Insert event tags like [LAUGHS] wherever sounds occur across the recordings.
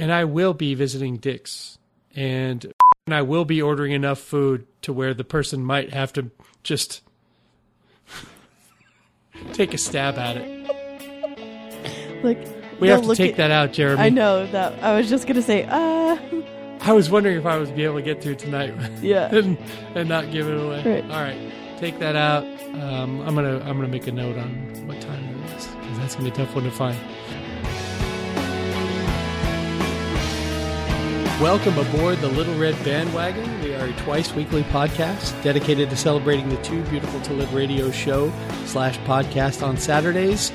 and I will be visiting Dick's, and and [LAUGHS] I will be ordering enough food to where the person might have to just [LAUGHS] take a stab at it. Like We have to take at- that out, Jeremy. I know that. I was just gonna say, uh, [LAUGHS] I was wondering if I was be able to get through tonight yeah. and, and not give it away. Right. All right, take that out. Um, I'm gonna I'm gonna make a note on what time it is because that's gonna be a tough one to find. Welcome aboard the Little Red Bandwagon. We are a twice weekly podcast dedicated to celebrating the Too Beautiful to Live radio show slash podcast on Saturdays.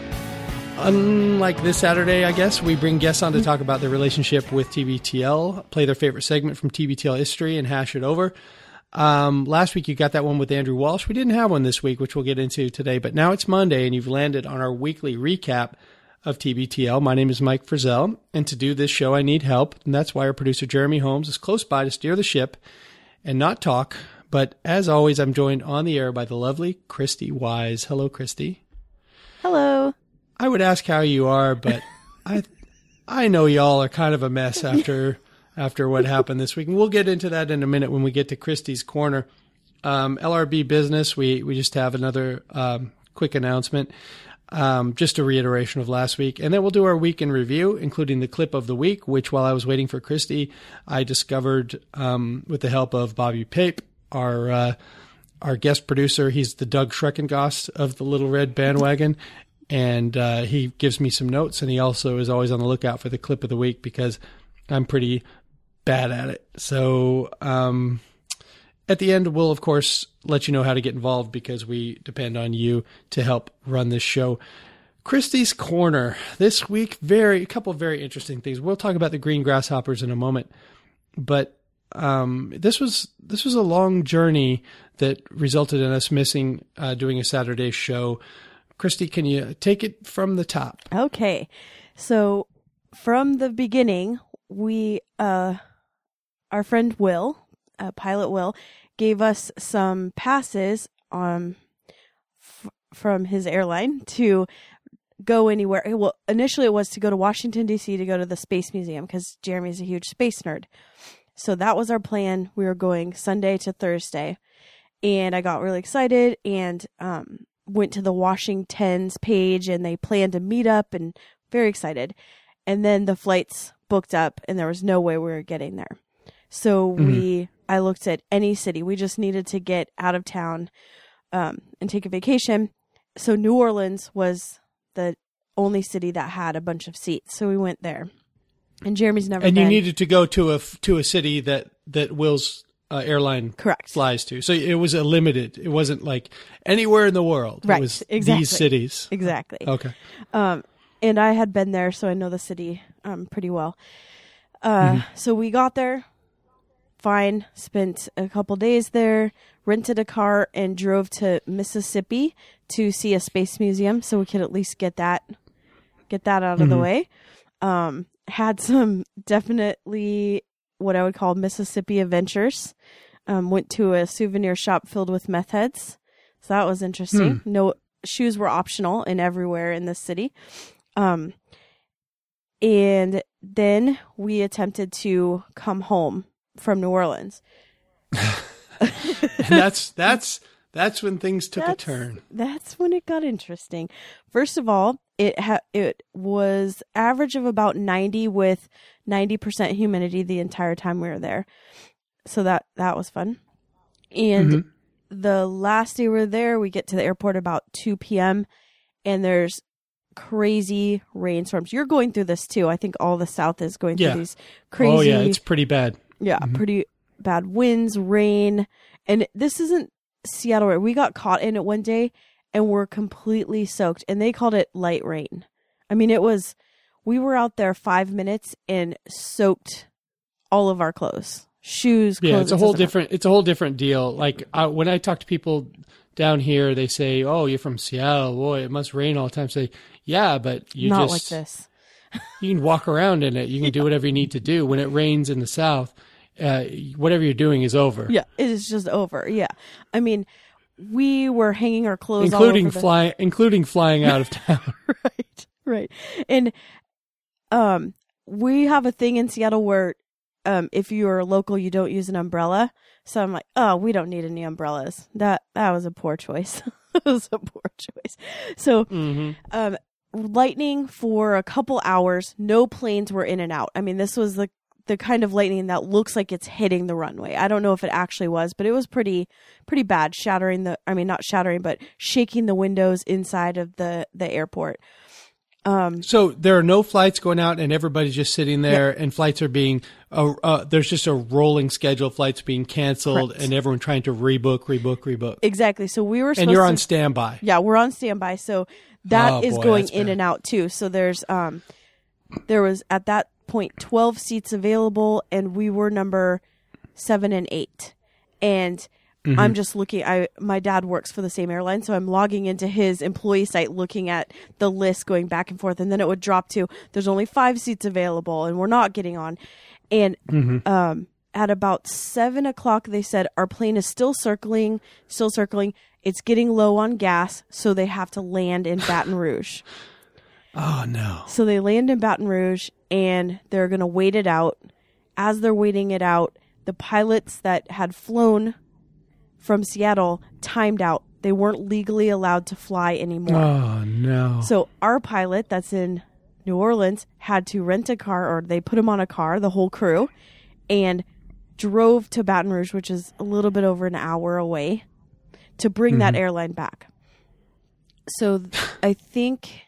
Unlike this Saturday, I guess, we bring guests on to talk about their relationship with TBTL, play their favorite segment from TBTL history, and hash it over. Um, last week you got that one with Andrew Walsh. We didn't have one this week, which we'll get into today, but now it's Monday and you've landed on our weekly recap of TBTL. My name is Mike Frizzell, and to do this show, I need help, and that's why our producer Jeremy Holmes is close by to steer the ship and not talk. But as always, I'm joined on the air by the lovely Christy Wise. Hello, Christy. Hello. I would ask how you are, but [LAUGHS] I I know y'all are kind of a mess after after what happened this week. And we'll get into that in a minute when we get to Christy's corner. Um, LRB business, we we just have another um, quick announcement. Um, just a reiteration of last week, and then we'll do our week in review, including the clip of the week. Which, while I was waiting for Christy, I discovered um, with the help of Bobby Pape, our uh, our guest producer. He's the Doug Schreckengost of the Little Red Bandwagon, and uh, he gives me some notes. And he also is always on the lookout for the clip of the week because I'm pretty bad at it. So um, at the end, we'll of course let you know how to get involved because we depend on you to help run this show. Christy's Corner this week, very a couple of very interesting things. We'll talk about the green grasshoppers in a moment, but um, this was this was a long journey that resulted in us missing uh, doing a Saturday show. Christy, can you take it from the top? Okay. So from the beginning, we, uh, our friend Will, uh, pilot Will, gave us some passes, um, f- from his airline to go anywhere. Well, initially it was to go to Washington D.C. to go to the Space Museum because Jeremy's a huge space nerd. So that was our plan. We were going Sunday to Thursday, and I got really excited and um, went to the Washington's page, and they planned a meetup, and very excited. And then the flights booked up, and there was no way we were getting there. So we, I looked at any city. We just needed to get out of town um, and take a vacation. So New Orleans was the only city that had a bunch of seats. So we went there. And Jeremy's never And you needed to go to a to a city that that Will's uh, airline correct. flies to. So it was a limited. It wasn't like anywhere in the world. Right, It was exactly. these cities. Exactly. Okay. Um, and I had been there, so I know the city um, pretty well. Uh, So we got there, fine, spent a couple days there, rented a car, and drove to Mississippi to see a space museum, so we could at least get that get that out of the way. Um, had some [LAUGHS] definitely what I would call Mississippi adventures. Um, went to a souvenir shop filled with meth heads, so that was interesting. No shoes were optional in everywhere in this city. Um, and then we attempted to come home from New Orleans. And that's that's that's when things took a turn. That's when it got interesting. First of all, it ha- it was average of about 90 with 90% humidity the entire time we were there. So that that was fun. And Mhm. the last day we were there, we get to the airport about 2 p.m. and there's crazy rainstorms. You're going through this too. I think all the South is going Yeah. through these crazy Oh yeah, it's pretty bad. Yeah, Mhm. pretty bad winds, rain, and this isn't Seattle. rain. We got caught in it one day and were completely soaked, and they called it light rain. I mean, it was. We were out there five minutes and soaked all of our clothes, shoes. Yeah, it's a whole different. It's a whole different deal. Like I, when I talk to people down here, they say, "Oh, you're from Seattle. Boy, it must rain all the time." Say, yeah, but you Not just like this. You can walk around in it. You can do whatever you need to do. When it rains in the South, uh, whatever you're doing is over. Yeah, it is just over. Yeah, I mean, we were hanging our clothes, including over the- flying, including flying out of [LAUGHS] town. right right and um we have a thing in Seattle where um, if you're local, you don't use an umbrella. So I'm like, oh, we don't need any umbrellas. That that was a poor choice. [LAUGHS] it was a poor choice. So, hmm um, lightning for a couple hours. No planes were in and out. I mean, this was the the kind of lightning that looks like it's hitting the runway. I don't know if it actually was, but it was pretty pretty bad, shattering the. I mean, not shattering, but shaking the windows inside of the the airport. Um, So there are no flights going out, and everybody's just sitting there, and flights are being. Uh, uh, there's just a rolling schedule flights being canceled, Correct. and everyone trying to rebook, rebook, rebook. exactly. So we were supposed And you're to, on standby. Yeah, we're on standby. So that Oh, is boy, going in bad. and out too. So there's um there was at that point 12 seats available and we were number 7 and 8. And Mm-hmm. I'm just looking I my dad works for the same airline so I'm logging into his employee site looking at the list going back and forth and then it would drop to there's only 5 seats available and we're not getting on. And Mm-hmm. um at about seven o'clock, they said our plane is still circling, still circling. It's getting low on gas, so they have to land in Baton [LAUGHS] Rouge. Oh no! So they land in Baton Rouge and they're going to wait it out. As they're waiting it out, the pilots that had flown from Seattle timed out. They weren't legally allowed to fly anymore. Oh no! So our pilot that's in New Orleans had to rent a car or they put him on a car, the whole crew, and drove to Baton Rouge, which is a little bit over an hour away, to bring that mm-hmm. airline back. So th- I think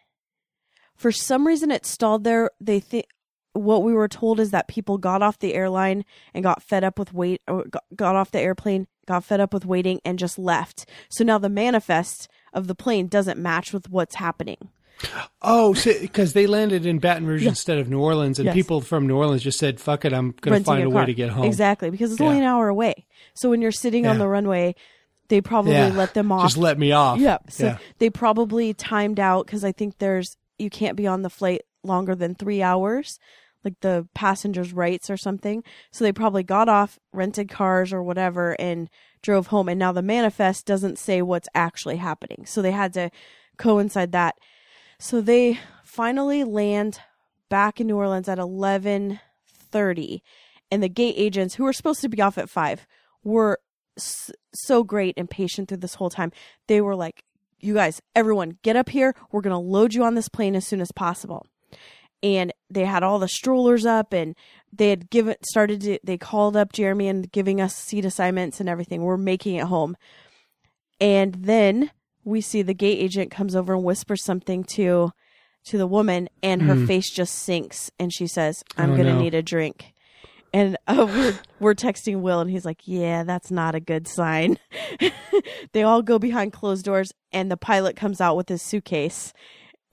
for some reason it stalled there. They think what we were told is that people got off the airline and got fed up with wait or got off the airplane, got fed up with waiting and just left. So now the manifest of the plane doesn't match with what's happening. Oh, because they landed in Baton Rouge instead of New Orleans, and Yes. people from New Orleans just said, "Fuck it, I'm going to find a, way to get home." Exactly, because it's only an hour away. So when you're sitting on the runway, they probably Yeah. let them off. Just let me off. Yep. So yeah. they probably timed out because I think there's you can't be on the flight longer than three hours, like the passengers' rights or something. So they probably got off, rented cars or whatever, and drove home. And now the manifest doesn't say what's actually happening, so they had to coincide that. So they finally land back in New Orleans at eleven thirty, and the gate agents who were supposed to be off at five were so great and patient through this whole time. They were like, "You guys, everyone, get up here. We're gonna load you on this plane as soon as possible." And they had all the strollers up, and they had given started. To, they called up Jeremy and giving us seat assignments and everything. We're making it home, and then we see the gate agent comes over and whispers something to to the woman, and her face just sinks, and she says, "I'm Oh, gonna no. need a drink." And uh, [LAUGHS] we're we're texting Will, and he's like, "Yeah, that's not a good sign." [LAUGHS] they all go behind closed doors, and the pilot comes out with his suitcase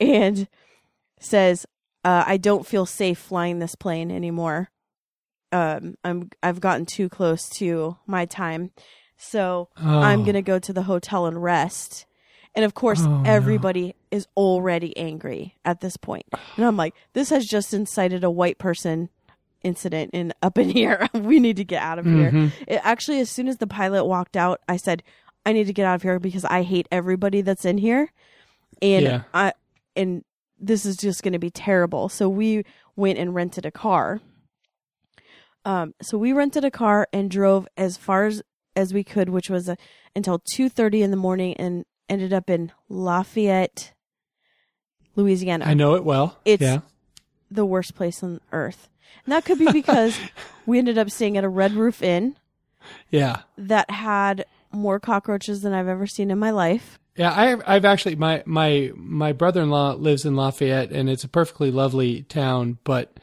and says, uh, "I don't feel safe flying this plane anymore. Um, I'm I've gotten too close to my time, so I'm Oh. gonna go to the hotel and rest." And of course, Oh, no. everybody is already angry at this point. And I'm like, this has just incited a white person incident in up in here. [LAUGHS] we need to get out of here. Mhm. It, actually, as soon as the pilot walked out, I said, I need to get out of here because I hate everybody that's in here. And Yeah. I and this is just going to be terrible. So we went and rented a car. Um, so we rented a car and drove as far as, as we could, which was uh until two thirty in the morning, and ended up in Lafayette, Louisiana. I know it well. It's- yeah. the worst place on earth. And that could be because [LAUGHS] we ended up staying at a Red Roof Inn Yeah. that had more cockroaches than I've ever seen in my life. Yeah, I, I've actually my my my brother-in-law lives in Lafayette, and it's a perfectly lovely town. But,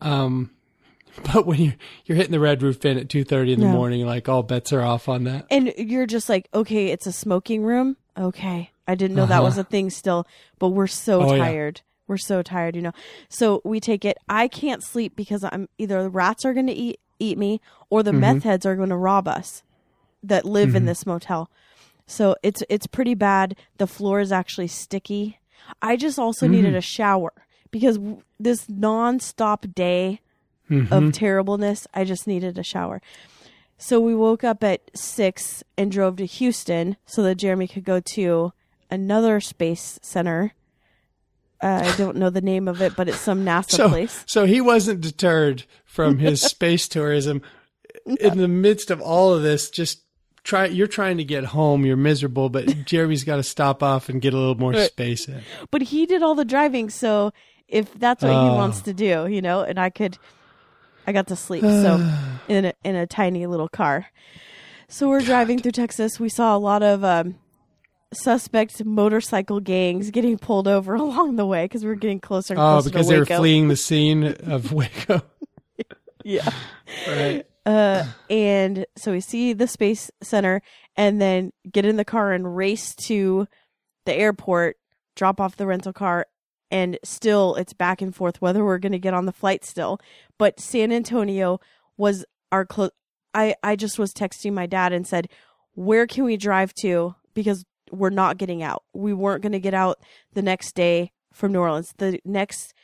um, [LAUGHS] but when you're you're hitting the Red Roof Inn at two thirty in the No. morning, like all bets are off on that. And you're just like, okay, it's a smoking room. Okay. I didn't know that Uh-huh. was a thing still, but we're so Oh, yeah. tired. We're so tired, you know. So we take it. I can't sleep because I'm either the rats are going to eat eat me or the Mm-hmm. meth heads are going to rob us that live in this motel. So it's it's pretty bad. The floor is actually sticky. I just also Mm-hmm. needed a shower because w- this nonstop day Mm-hmm. of terribleness, I just needed a shower. So we woke up at six and drove to Houston so that Jeremy could go to another space center Uh, I don't know the name of it, but it's some NASA So, place. so he wasn't deterred from his [LAUGHS] space tourism. In the midst of all of this, just try. You're trying to get home. You're miserable, but [LAUGHS] Jeremy's got to stop off and get a little more Right. space in. But he did all the driving, so if that's what he Oh. wants to do, you know, and I could, I got to sleep. So [SIGHS] in a, in a tiny little car. So we're driving through Texas. We saw a lot of um, suspect motorcycle gangs getting pulled over [LAUGHS] along the way because we were getting closer and Oh, closer because to they were fleeing the scene of [LAUGHS] Waco. Yeah. Right. Uh, and so we see the space center and then get in the car and race to the airport, drop off the rental car, and still it's back and forth whether we're going to get on the flight still. But San Antonio was our close. I, I just was texting my dad and said, Where can we drive to? Because we're not getting out. We weren't going to get out the next day from New Orleans. The next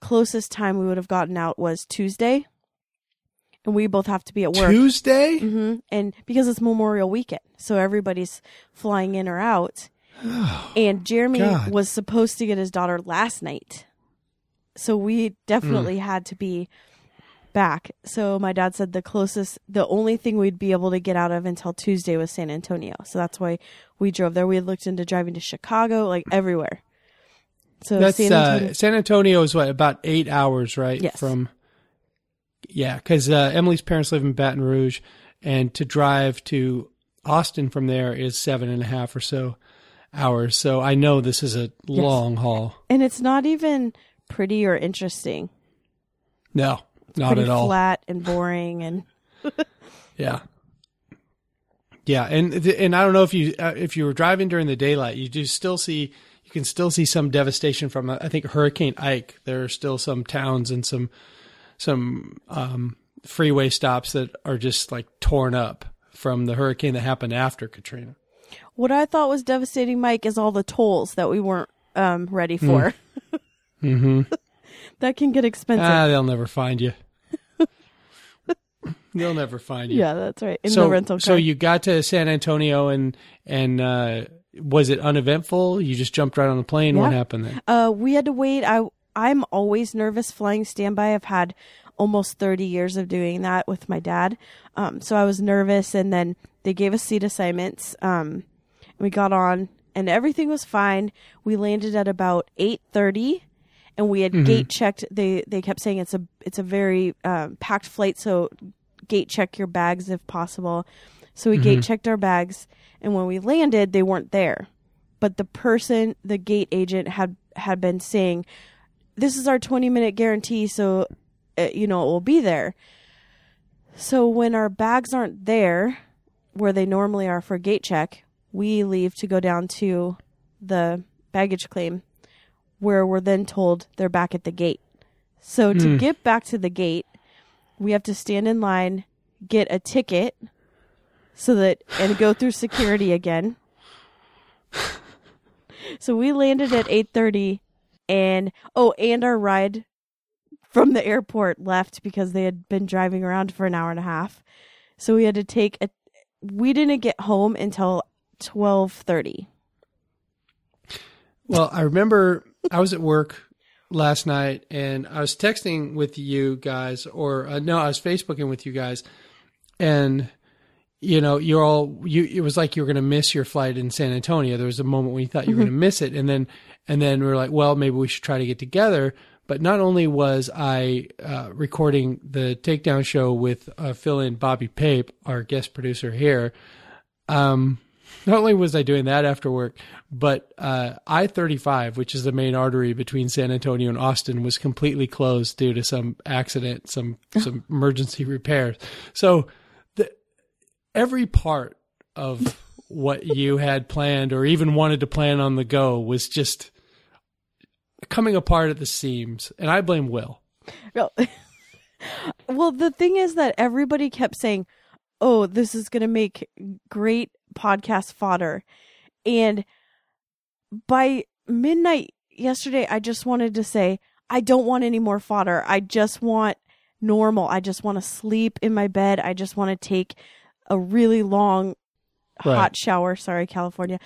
closest time we would have gotten out was Tuesday. And we both have to be at work. Tuesday? hmm And because it's Memorial Weekend, so everybody's flying in or out. [SIGHS] and Jeremy God. was supposed to get his daughter last night. So we definitely had to be back. So my dad said the closest, the only thing we'd be able to get out of until Tuesday was San Antonio. So that's why we drove there. We had looked into driving to Chicago, like everywhere. So That's San Antonio, uh, San Antonio is what about eight hours, right? Yes. From yeah, because uh, Emily's parents live in Baton Rouge, and to drive to Austin from there is seven and a half or so hours. So I know this is a long haul. and it's not even pretty or interesting. No, not at all. flat and boring and [LAUGHS] Yeah. Yeah, and and I don't know if you uh, if you were driving during the daylight, you do still see you can still see some devastation from uh, I think Hurricane Ike. There are still some towns and some some um, freeway stops that are just like torn up from the hurricane that happened after Katrina. What I thought was devastating, Mike, is all the tolls that we weren't um, ready for. Mm-hmm. [LAUGHS] that can get expensive. ah, they'll never find you. [LAUGHS] they'll never find you. yeah, that's right. In so, the rental car. so you got to San Antonio and and uh, was it uneventful? You just jumped right on the plane. What happened then? uh, we had to wait. I I'm always nervous flying standby. I've had almost 30 years of doing that with my dad. Um, so I was nervous, and then they gave us seat assignments. Um, we got on, and everything was fine. We landed at about 8:30, and we had gate checked. They they kept saying it's a it's a very um, packed flight, so gate check your bags if possible. So we gate checked our bags, and when we landed, they weren't there. But the person, the gate agent, had had been saying, "This is our twenty minute guarantee, so uh, you know it will be there." So when our bags aren't there, where they normally are for gate check, we leave to go down to the baggage claim, where we're then told they're back at the gate. So to hmm. get back to the gate, we have to stand in line, get a ticket, so that and go through security again. [LAUGHS] So we landed at 8:30 and oh, and our ride from the airport left because they had been driving around for an hour and a half. So we had to take a we didn't get home until 12:30. Well, I remember I was at work last night and I was texting with you guys, or uh, no, I was Facebooking with you guys, and you know, you're all you. It was like you were going to miss your flight in San Antonio. There was a moment when you thought you were going to miss it, and then and then we were like, well, maybe we should try to get together. But not only was I uh, recording the takedown show with uh, fill in Bobby Pape, our guest producer here, um, not only was I doing that after work, but uh, I 35, which is the main artery between San Antonio and Austin, was completely closed due to some accident, some [LAUGHS] some emergency repairs. So the, every part of what you had planned or even wanted to plan on the go was just coming apart at the seams, and I blame Will. Well, [LAUGHS] well, the thing is that everybody kept saying, "Oh, this is going to make great podcast fodder," and by midnight yesterday, I just wanted to say, "I don't want any more fodder. I just want normal. I just want to sleep in my bed. I just want to take a really long Right. hot shower. Sorry, California,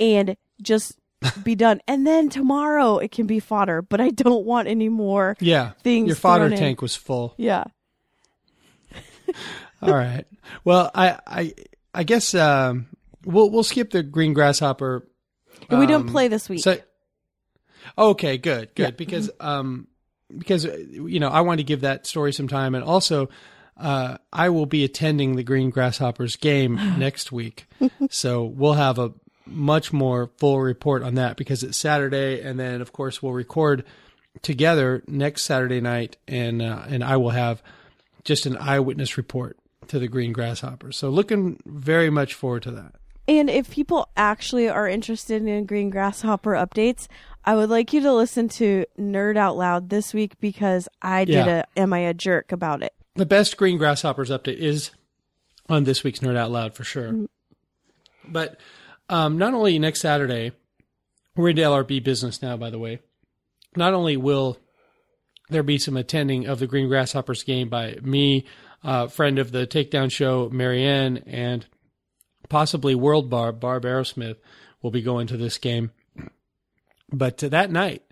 and just be [LAUGHS] done, and then tomorrow it can be fodder. But I don't want any more. Yeah. Things Your fodder tank was full. Yeah. [LAUGHS] All right. Well, I I I guess um, we'll we'll skip the green grasshopper. And we don't um, play this week. So, okay, good, good. Yeah. Because um, because you know I want to give that story some time, and also uh, I will be attending the Green Grasshoppers game [GASPS] next week, so we'll have a much more full report on that because it's Saturday, and then of course we'll record together next Saturday night, and uh, and I will have just an eyewitness report to the Green Grasshoppers. So looking very much forward to that. And if people actually are interested in Green Grasshopper updates, I would like you to listen to Nerd Out Loud this week because I did Yeah. a Am I a Jerk about it. the best Green Grasshoppers update is on this week's Nerd Out Loud for sure. But um, not only next Saturday, we're into LRB business now, by the way. Not only will there be some attending of the Green Grasshoppers game by me, uh, friend of the Takedown Show, Marianne, and possibly World Barb, Barb Aerosmith, will be going to this game. But to that night,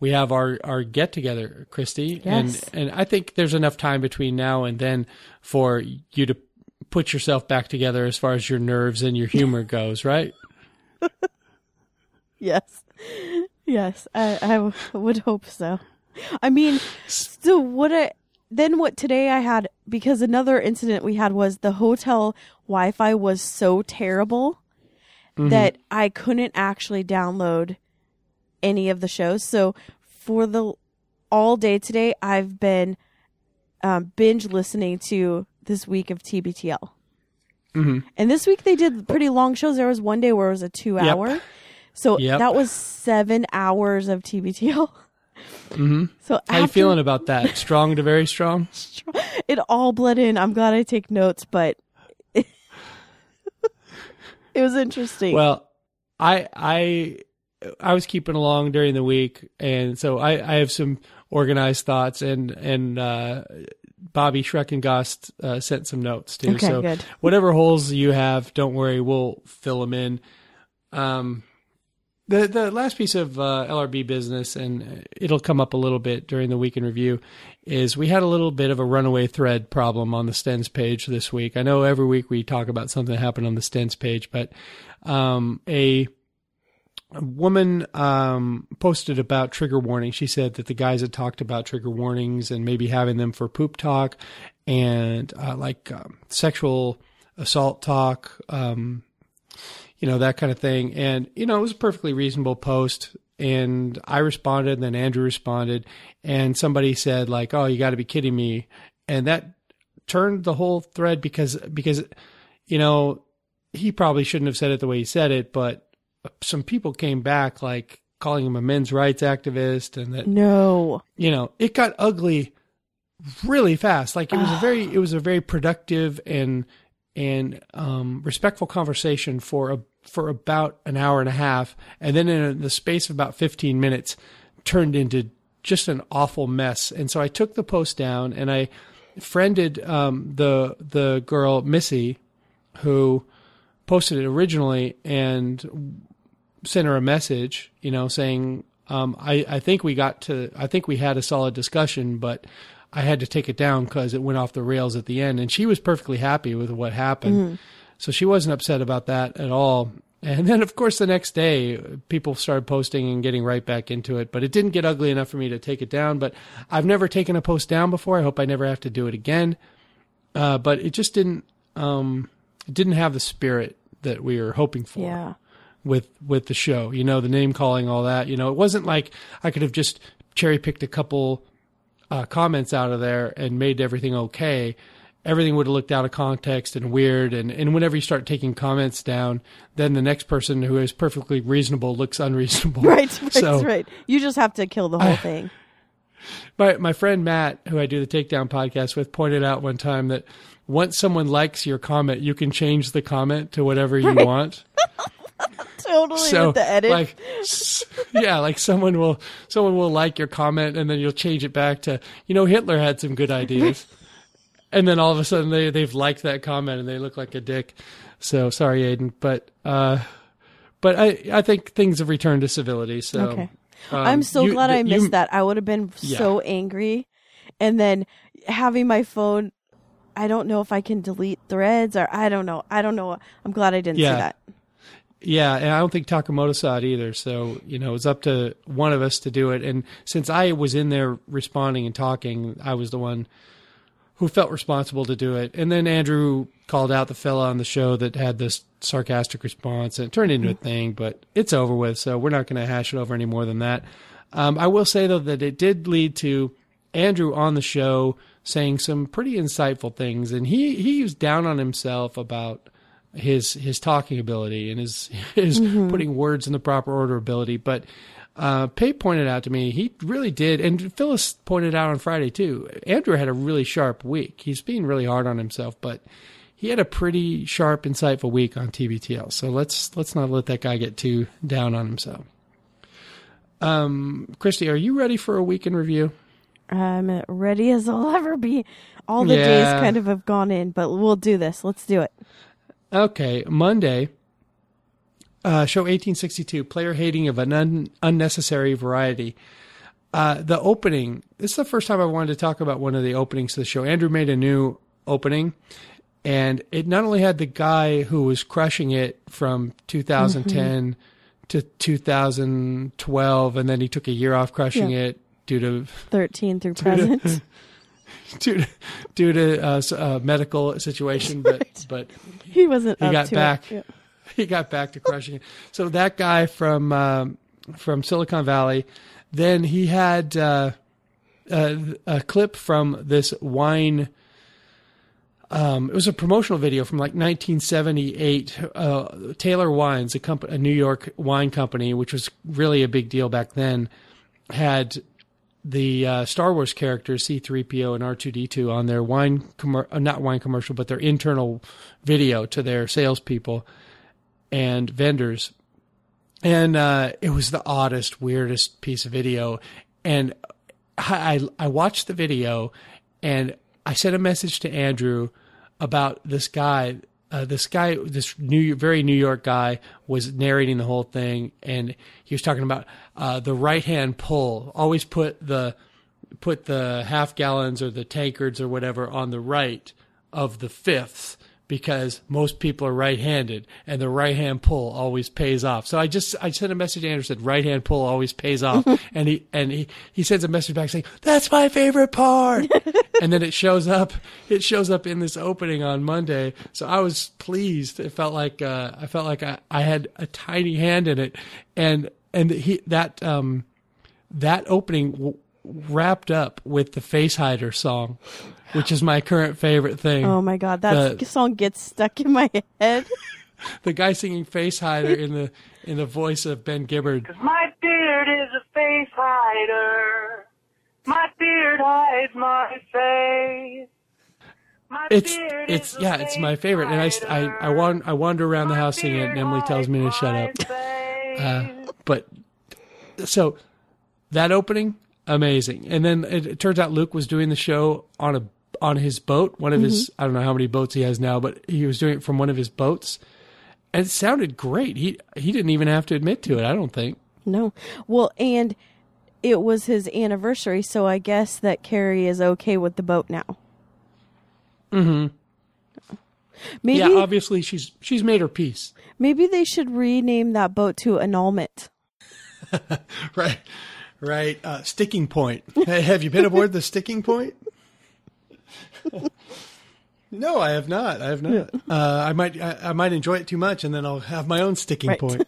we have our, our get together, Christy, Yes. and and I think there's enough time between now and then for you to put yourself back together as far as your nerves and your humor [LAUGHS] goes, right? Yes. Yes, I, I would hope so. I mean, so what I then what today I had because another incident we had was the hotel Wi-Fi was so terrible that I couldn't actually download any of the shows. So for the all day today, I've been um, binge listening to this week of TBTL. hmm And this week they did pretty long shows. There was one day where it was a two hour. So Yep. that was seven hours of TBTL. [LAUGHS] hmm So How you feeling about that? [LAUGHS] Strong to very strong? it all bled in. I'm glad I take notes, but [LAUGHS] it, was interesting. Well, I I I was keeping along during the week, and so I, I have some organized thoughts, and and uh, Bobby Schreckengost uh, sent some notes too. Okay, so good. whatever holes you have, don't worry, we'll fill them in. Um, the the last piece of uh, LRB business, and it'll come up a little bit during the week in review, is we had a little bit of a runaway thread problem on the Stens page this week. I know every week we talk about something that happened on the Stens page, but um, a a woman um, posted about trigger warning. She said that the guys had talked about trigger warnings and maybe having them for poop talk and uh, like um, sexual assault talk, um, you know, that kind of thing. And, you know, it was a perfectly reasonable post. And I responded, and then Andrew responded, and somebody said, like, oh, you got to be kidding me. And that turned the whole thread because, because, you know, he probably shouldn't have said it the way he said it, but some people came back like calling him a men's rights activist and that no. you know it got ugly really fast like it was a very it was a very productive and and um respectful conversation for a for about an hour and a half and then in the space of about 15 minutes turned into just an awful mess and so i took the post down and i friended um the the girl missy who posted it originally and sent her a message, you know, saying, um, I, I think we got to, I think we had a solid discussion, but I had to take it down because it went off the rails at the end. And she was perfectly happy with what happened. So she wasn't upset about that at all. And then, of course, the next day, people started posting and getting right back into it. But it didn't get ugly enough for me to take it down. But I've never taken a post down before. I hope I never have to do it again. Uh, but it just didn't, um, it didn't have the spirit that we were hoping for Yeah. with with the show. You know, the name calling, all that. You know, it wasn't like I could have just cherry picked a couple uh, comments out of there and made everything okay. Everything would have looked out of context and weird. And, and whenever you start taking comments down, then the next person who is perfectly reasonable looks unreasonable. Right, [LAUGHS] right, So- right. You just have to kill the whole thing. [LAUGHS] My my friend Matt, who I do the Takedown podcast with, pointed out one time that once someone likes your comment, you can change the comment to whatever you want. [LAUGHS] Totally so with the edit. like yeah like someone will someone will like your comment and then you'll change it back to you know hitler had some good ideas and then all of a sudden they they've liked that comment and they look like a dick so sorry aiden but uh but I I think things have returned to civility. So Okay. um, I'm so you- glad I you- missed that. I would have been so angry. And then having my phone, I don't know if I can delete threads or I don't know. I don't know. I'm glad I didn't Yeah. see that. Yeah, and I don't think Takamoto saw it either. So you know, it's up to one of us to do it. And since I was in there responding and talking, I was the one who felt responsible to do it. And then Andrew called out the fella on the show that had this sarcastic response, and it turned into a thing. But it's over with, so we're not going to hash it over any more than that. Um, I will say though that it did lead to Andrew on the show saying some pretty insightful things, and he he was down on himself about his his talking ability and his [LAUGHS] his putting words in the proper order ability. But uh, Pay pointed out to me he really did, and Phyllis pointed out on Friday too. Andrew had a really sharp week. He's being really hard on himself, but he had a pretty sharp, insightful week on TBTL. So let's let's not let that guy get too down on himself. Um, Christy, are you ready for a week in review? I'm ready as I'll ever be. All the Yeah. days kind of have gone in, but we'll do this. Let's do it. Okay, Monday. Uh, show 1862, player hating of an un- unnecessary variety. Uh, the opening, this is the first time I wanted to talk about one of the openings to the show. Andrew made a new opening, and it not only had the guy who was crushing it from 2010 to 2012, and then he took a year off crushing Yeah. it due to 13 through [LAUGHS] present. [LAUGHS] due to, due to uh, uh, medical situation, but [LAUGHS] but he wasn't He up got to back. it. Yeah. [LAUGHS] he got back to crushing it. So that guy from um, from Silicon Valley, then he had uh, a, a clip from this wine. Um, it was a promotional video from like 1978. Uh, Taylor Wines, a, comp- a New York wine company, which was really a big deal back then, had the uh, Star Wars characters C3PO and R2D2 on their wine, uh, not wine commercial, but their internal video to their salespeople and vendors. And uh, it was the oddest, weirdest piece of video. And I, I watched the video and I sent a message to Andrew about this guy. Uh, this guy, this new, very New York guy, was narrating the whole thing, and he was talking about uh, the right hand pull. Always put the put the half gallons or the tankards or whatever on the right of the fifths because most people are right-handed and the right-hand pull always pays off. So I just I sent a message to Andrew said right-hand pull always pays off [LAUGHS] and he and he he sends a message back saying that's my favorite part. [LAUGHS] and then it shows up it shows up in this opening on Monday. So I was pleased. It felt like uh, I felt like I, I had a tiny hand in it and and he that um that opening wrapped up with the face hider song which is my current favorite thing Oh my god, that The- song gets stuck in my head. [LAUGHS] [LAUGHS] the guy singing face hider in the in the voice of ben gibbard My beard is a face hider. My beard hides my face. My it's beard it's is a yeah it's my favorite and i i i, hider. I wander around the house singing it and emily tells me to shut up uh, but so that opening amazing and then it, it turns out luke was doing the show on a on his boat one of his i don't know how many boats he has now but he was doing it from one of his boats and it sounded great he he didn't even have to admit to it i don't think No. Well, and it was his anniversary, so I guess that Carrie is okay with the boat now. Mm-hmm. Maybe yeah obviously she's she's made her peace maybe they should rename that boat to annulment. [LAUGHS] Right, right. Uh, sticking point. [LAUGHS] Have you been aboard the sticking point? no, I have not. I have not. Uh, I might. I, I might enjoy it too much, and then I'll have my own sticking Right. point.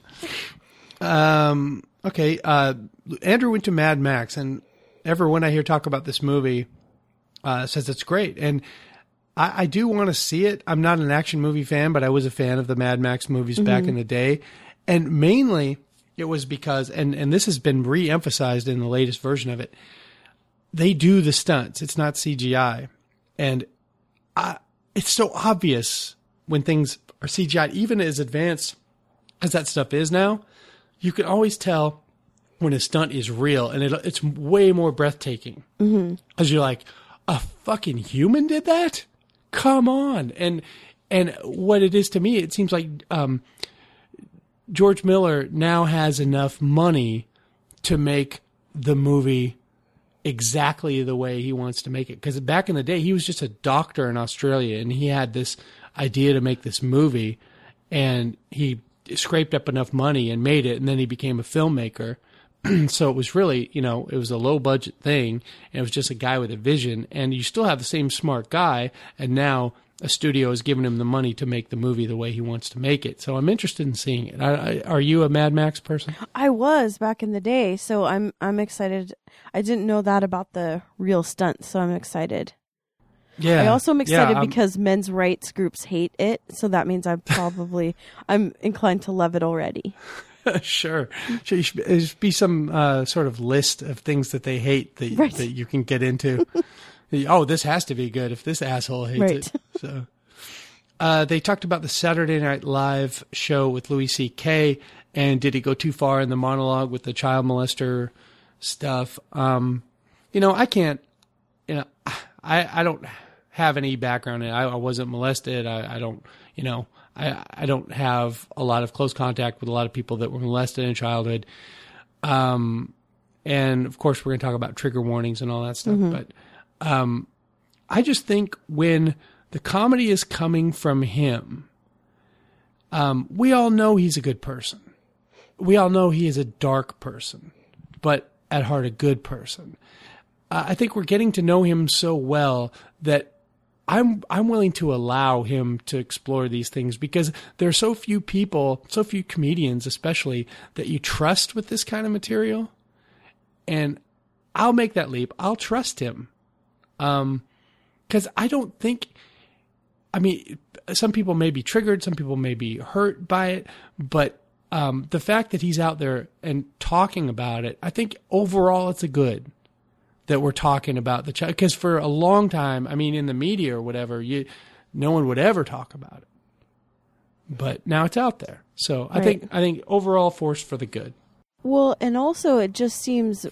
Um. Okay. Uh, Andrew went to Mad Max, and everyone I hear talk about this movie uh, says it's great, and I, I do want to see it. I'm not an action movie fan, but I was a fan of the Mad Max movies back in the day, and mainly it was because, and and this has been re-emphasized in the latest version of it. They do the stunts; it's not CGI, and I, it's so obvious when things are CGI, even as advanced as that stuff is now. You can always tell when a stunt is real, and it, it's way more breathtaking because you're like, a fucking human did that? Come on! And and what it is to me, it seems like um, George Miller now has enough money to make the movie exactly the way he wants to make it. Because back in the day, he was just a doctor in Australia and he had this idea to make this movie and he scraped up enough money and made it. And then he became a filmmaker. [CLEARS THROAT] so it was really, you know, it was a low budget thing and it was just a guy with a vision. And you still have the same smart guy. And now a studio has given him the money to make the movie the way he wants to make it. So I'm interested in seeing it. I, I, are you a Mad Max person? I was back in the day, so I'm I'm excited. I didn't know that about the real stunt, so I'm excited. Yeah. I also am excited yeah, because men's rights groups hate it, so that means I'm probably [LAUGHS] I'm inclined to love it already. [LAUGHS] sure. There should be some uh, sort of list of things that they hate that, Right. that you can get into. [LAUGHS] oh, this has to be good if this asshole hates Right. it. [LAUGHS] So, uh, they talked about the Saturday Night Live show with Louis C.K. and did he go too far in the monologue with the child molester stuff? Um, you know, I can't. You know, I I don't have any background in it. I, I wasn't molested. I, I don't. You know, I I don't have a lot of close contact with a lot of people that were molested in childhood. Um, and of course, we're going to talk about trigger warnings and all that stuff. But um, I just think when the comedy is coming from him, um, we all know he's a good person. We all know he is a dark person, but at heart a good person. Uh, I think we're getting to know him so well that I'm I'm willing to allow him to explore these things because there are so few people, so few comedians, especially that you trust with this kind of material, and I'll make that leap. I'll trust him, um, because I don't think. I mean, some people may be triggered, some people may be hurt by it, but um, the fact that he's out there and talking about it, I think overall it's a good that we're talking about the child because for a long time, I mean, in the media or whatever, you no one would ever talk about it, but now it's out there. So I Right. think I think overall force for the good. Well, and also it just seems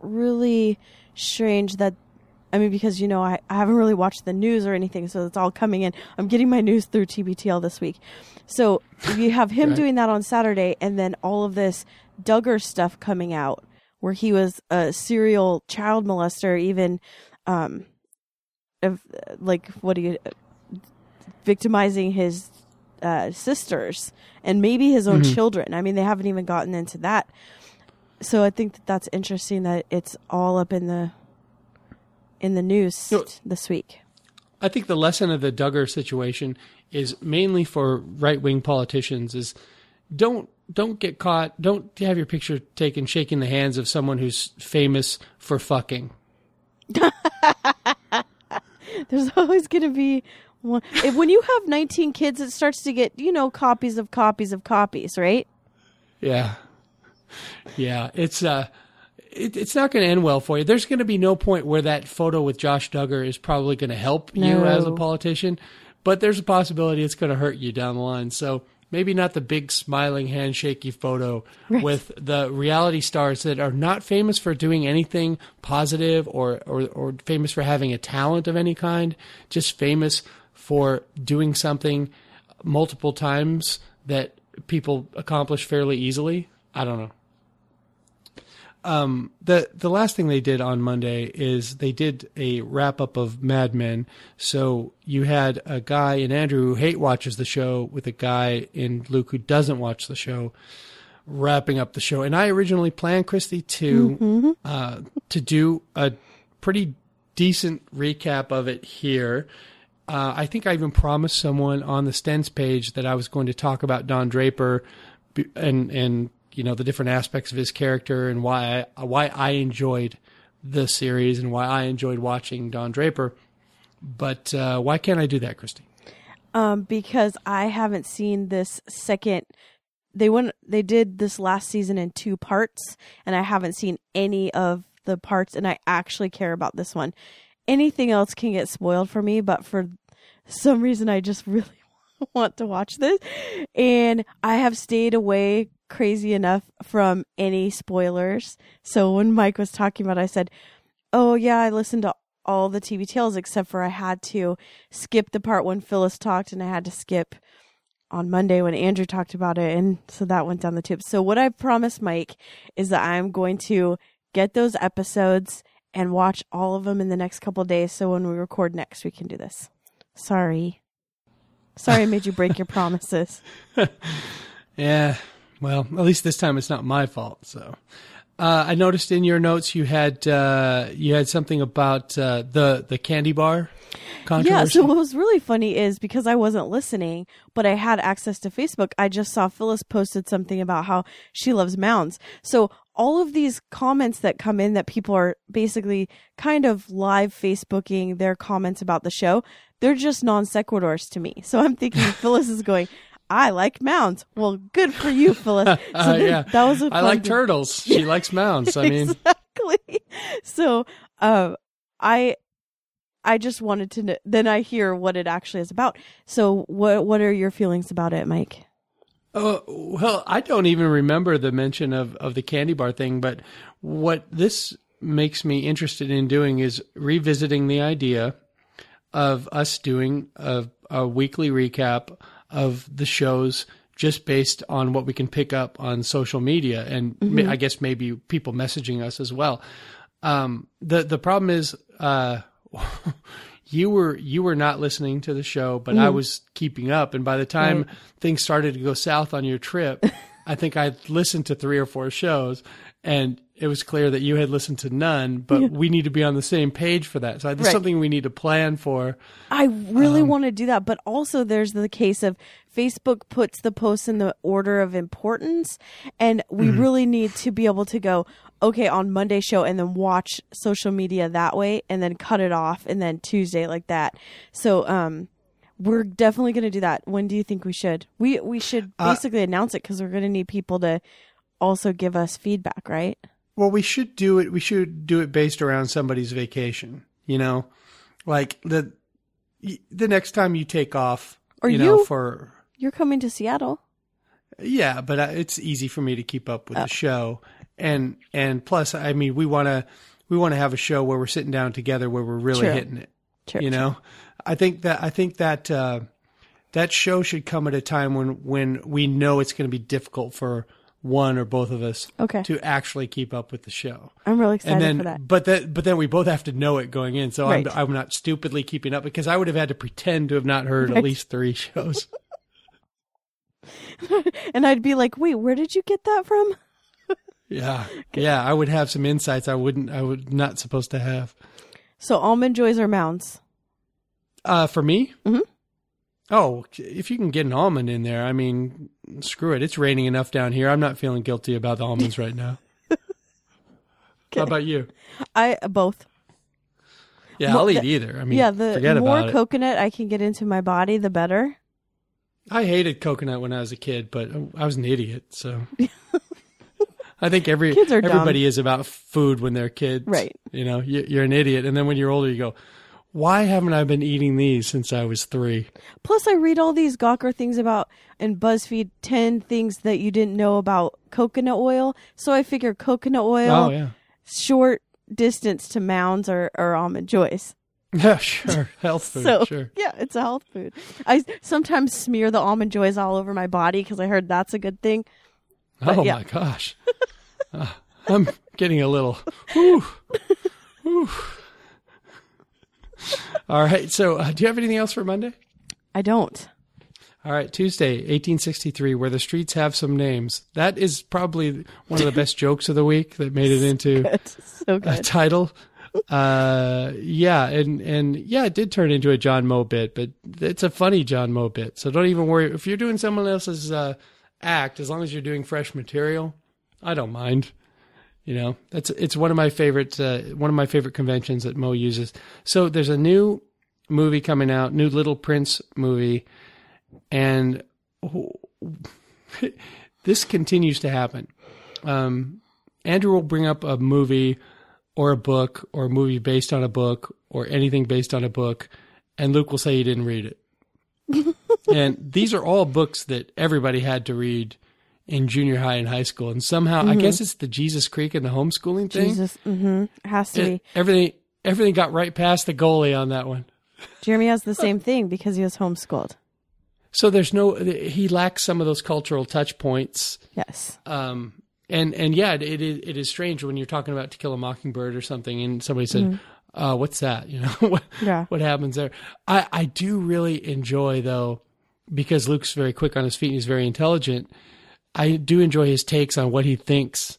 really strange that I mean because you know I, I haven't really watched the news or anything, so it's all coming in. I'm getting my news through TBTL this week. So you have him Right. doing that on Saturday and then all of this Duggar stuff coming out where he was a serial child molester, even um of like what do you victimizing his uh, sisters and maybe his own Mhm. children. I mean, they haven't even gotten into that. So I think that that's interesting that it's all up in the in the news No. this week. I think the lesson of the Duggar situation is mainly for right wing politicians is don't don't get caught don't have your picture taken shaking the hands of someone who's famous for fucking. [LAUGHS] There's always going to be one. When you have 19 kids, it starts to get you know copies of copies of copies, right? Yeah. Yeah, it's uh it, it's not going to end well for you. There's going to be no point where that photo with Josh Duggar is probably going to help you as a politician, but there's a possibility it's going to hurt you down the line. So maybe not the big smiling handshakey photo with the reality stars that are not famous for doing anything positive or, or or famous for having a talent of any kind, just famous for doing something multiple times that people accomplish fairly easily. I don't know. Um, the the last thing they did on Monday is they did a wrap up of Mad Men. So you had a guy in Andrew who hate watches the show with a guy in Luke who doesn't watch the show, wrapping up the show. And I originally planned Christy to uh, to do a pretty decent recap of it here. Uh, I think I even promised someone on the Stens page that I was going to talk about Don Draper and and you know the different aspects of his character and why I, why I enjoyed the series and why I enjoyed watching Don Draper. But uh, why can't I do that, Christy? Um, because I haven't seen this second. They went. They did this last season in two parts, and I haven't seen any of the parts. And I actually care about this one. Anything else can get spoiled for me, but for some reason, I just [LAUGHS] really want to watch this. And I have stayed away crazy enough from any spoilers. So when Mike was talking about, it, I said, "Oh yeah, I listened to all the TBTLs except for I had to skip the part when Phyllis talked, and I had to skip on Monday when Andrew talked about it, and so that went down the tube. So what I've promised Mike is that I'm going to get those episodes and watch all of them in the next couple of days. So when we record next, we can do this. Sorry, sorry, I made you break your [LAUGHS] promises. Yeah. Well, at least this time it's not my fault. So, uh, I noticed in your notes you had uh, you had something about uh, the the candy bar Yeah, so what was really funny is because I wasn't listening, but I had access to Facebook, I just saw Phyllis posted something about how she loves mounds. So all of these comments that come in that people are basically kind of live Facebooking their comments about the show, they're just non sequiturs to me. So I'm thinking [LAUGHS] Phyllis is going, I like mounds. Well, good for you, Phyllis. [LAUGHS] So Uh, yeah, that was a I like turtles. [LAUGHS] She likes mounds. I mean, exactly. So, uh, I, I just wanted to. Know, then I hear what it actually is about. So, what what are your feelings about it, Mike? Uh, well, I don't even remember the mention of, of the candy bar thing, but what this makes me interested in doing is revisiting the idea of us doing a, a weekly recap of the shows just based on what we can pick up on social media and ma- I guess maybe people messaging us as well. Um, the, the problem is, uh, [LAUGHS] you were you were not listening to the show, but I was keeping up. And by the time Right. things started to go south on your trip, [LAUGHS] I think I listened to three or four shows, and it was clear that you had listened to none. But we need to be on the same page for that. So there's Right. something we need to plan for. I really um, want to do that, but also there's the case of Facebook puts the posts in the order of importance, and we mm-hmm. really need to be able to go, okay, on Monday show, and then watch social media that way, and then cut it off, and then Tuesday like that. So, um, we're definitely going to do that. When do you think we should? We we should uh, basically announce it because we're going to need people to also give us feedback, right? Well, we should do it. We should do it based around somebody's vacation. You know, like the the next time you take off, Or you know, for you're coming to Seattle. Yeah, but uh, it's easy for me to keep up Oh. with the show, and and plus, I mean, we want to we want to have a show where we're sitting down together, where we're really True. hitting it. True, you know, I think that I think that uh, that show should come at a time when when we know it's going to be difficult for one or both of us Okay. to actually keep up with the show. I'm really excited And then, for that. but that, but then we both have to know it going in. So Right. I'm, I'm not stupidly keeping up because I would have had to pretend to have not heard at least three shows. [LAUGHS] And I'd be like, wait, where did you get that from? [LAUGHS] Yeah, yeah, I would have some insights I wouldn't, I would not supposed to have. So almond joys or mounds. Uh, for me, Mm-hmm. oh, if you can get an almond in there, I mean, screw it. It's raining enough down here. I'm not feeling guilty about the almonds right now. [LAUGHS] How about you? I both. Yeah, Well, I'll eat the- either. I mean, yeah, the forget more about it. coconut I can get into my body, the better. I hated coconut when I was a kid, but I was an idiot. So [LAUGHS] I think every Kids are dumb. everybody is about food when they're kids, Right. You know, you, you're an idiot, and then when you're older, you go, "Why haven't I been eating these since I was three? Plus, I read all these Gawker things about and BuzzFeed ten things that you didn't know about coconut oil. So I figure coconut oil, Oh yeah, short distance to mounds or, or almond joys. [LAUGHS] yeah, sure, [LAUGHS] health food, so sure. yeah, it's a health food. I sometimes smear the almond joys all over my body because I heard that's a good thing. but oh yeah. my gosh, Uh, [LAUGHS] I'm getting a little. Whew, whew. All right, so uh, do you have anything else for Monday? I don't. All right, Tuesday, 1863, where the streets have some names. That is probably one of the best jokes of the week that made it [LAUGHS] into Good. So a title. Uh, yeah, and and yeah, it did turn into a John Moe bit, but it's a funny John Moe bit. So don't even worry if you're doing someone else's uh, act. As long as you're doing fresh material, I don't mind. You know, that's it's one of my favorite uh, one of my favorite conventions that Moe uses. So there's a new movie coming out, new Little Prince movie, and [LAUGHS] this continues to happen. Um, Andrew will bring up a movie or a book or a movie based on a book or anything based on a book, and Luke will say he didn't read it. [LAUGHS] and these are all books that everybody had to read in junior high and high school. And somehow, I guess it's the Jesus Creek and the homeschooling thing. Jesus, mm-hmm. has to It- be. everything, everything got right past the goalie on that one. Jeremy has the same thing because he was homeschooled. so there's no he lacks some of those cultural touch points. Yes. Um, and and yeah, it, it is it is strange when you're talking about To Kill a Mockingbird or something, and somebody said, uh, "What's that?" [LAUGHS] You know, what Yeah. what happens there? I I do really enjoy though, because Luke's very quick on his feet and he's very intelligent. I do enjoy his takes on what he thinks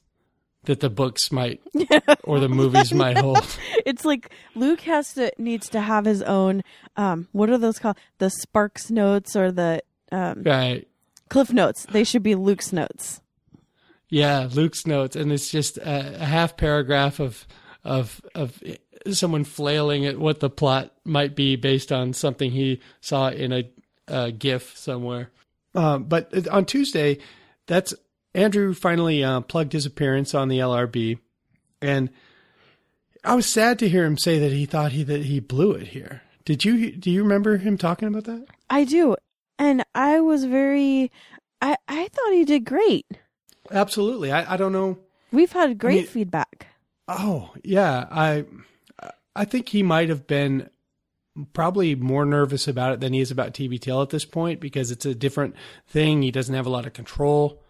that the books might [LAUGHS] or the movies might hold. [LAUGHS] It's like Luke has to needs to have his own um what are those called? The Sparks notes or the um Right. Cliff notes. They should be Luke's notes. Yeah, Luke's notes, and it's just a, a half paragraph of of of someone flailing at what the plot might be based on something he saw in a, a GIF somewhere. Um, but on Tuesday, that's Andrew finally uh, plugged his appearance on the LRB, and I was sad to hear him say that he thought he that he blew it here. Did you do you remember him talking about that? I do. And I was very I I thought he did great. Absolutely. I, I don't know. We've had great mean- feedback. Oh yeah, I I think he might have been probably more nervous about it than he is about TBTL at this point because it's a different thing. He doesn't have a lot of control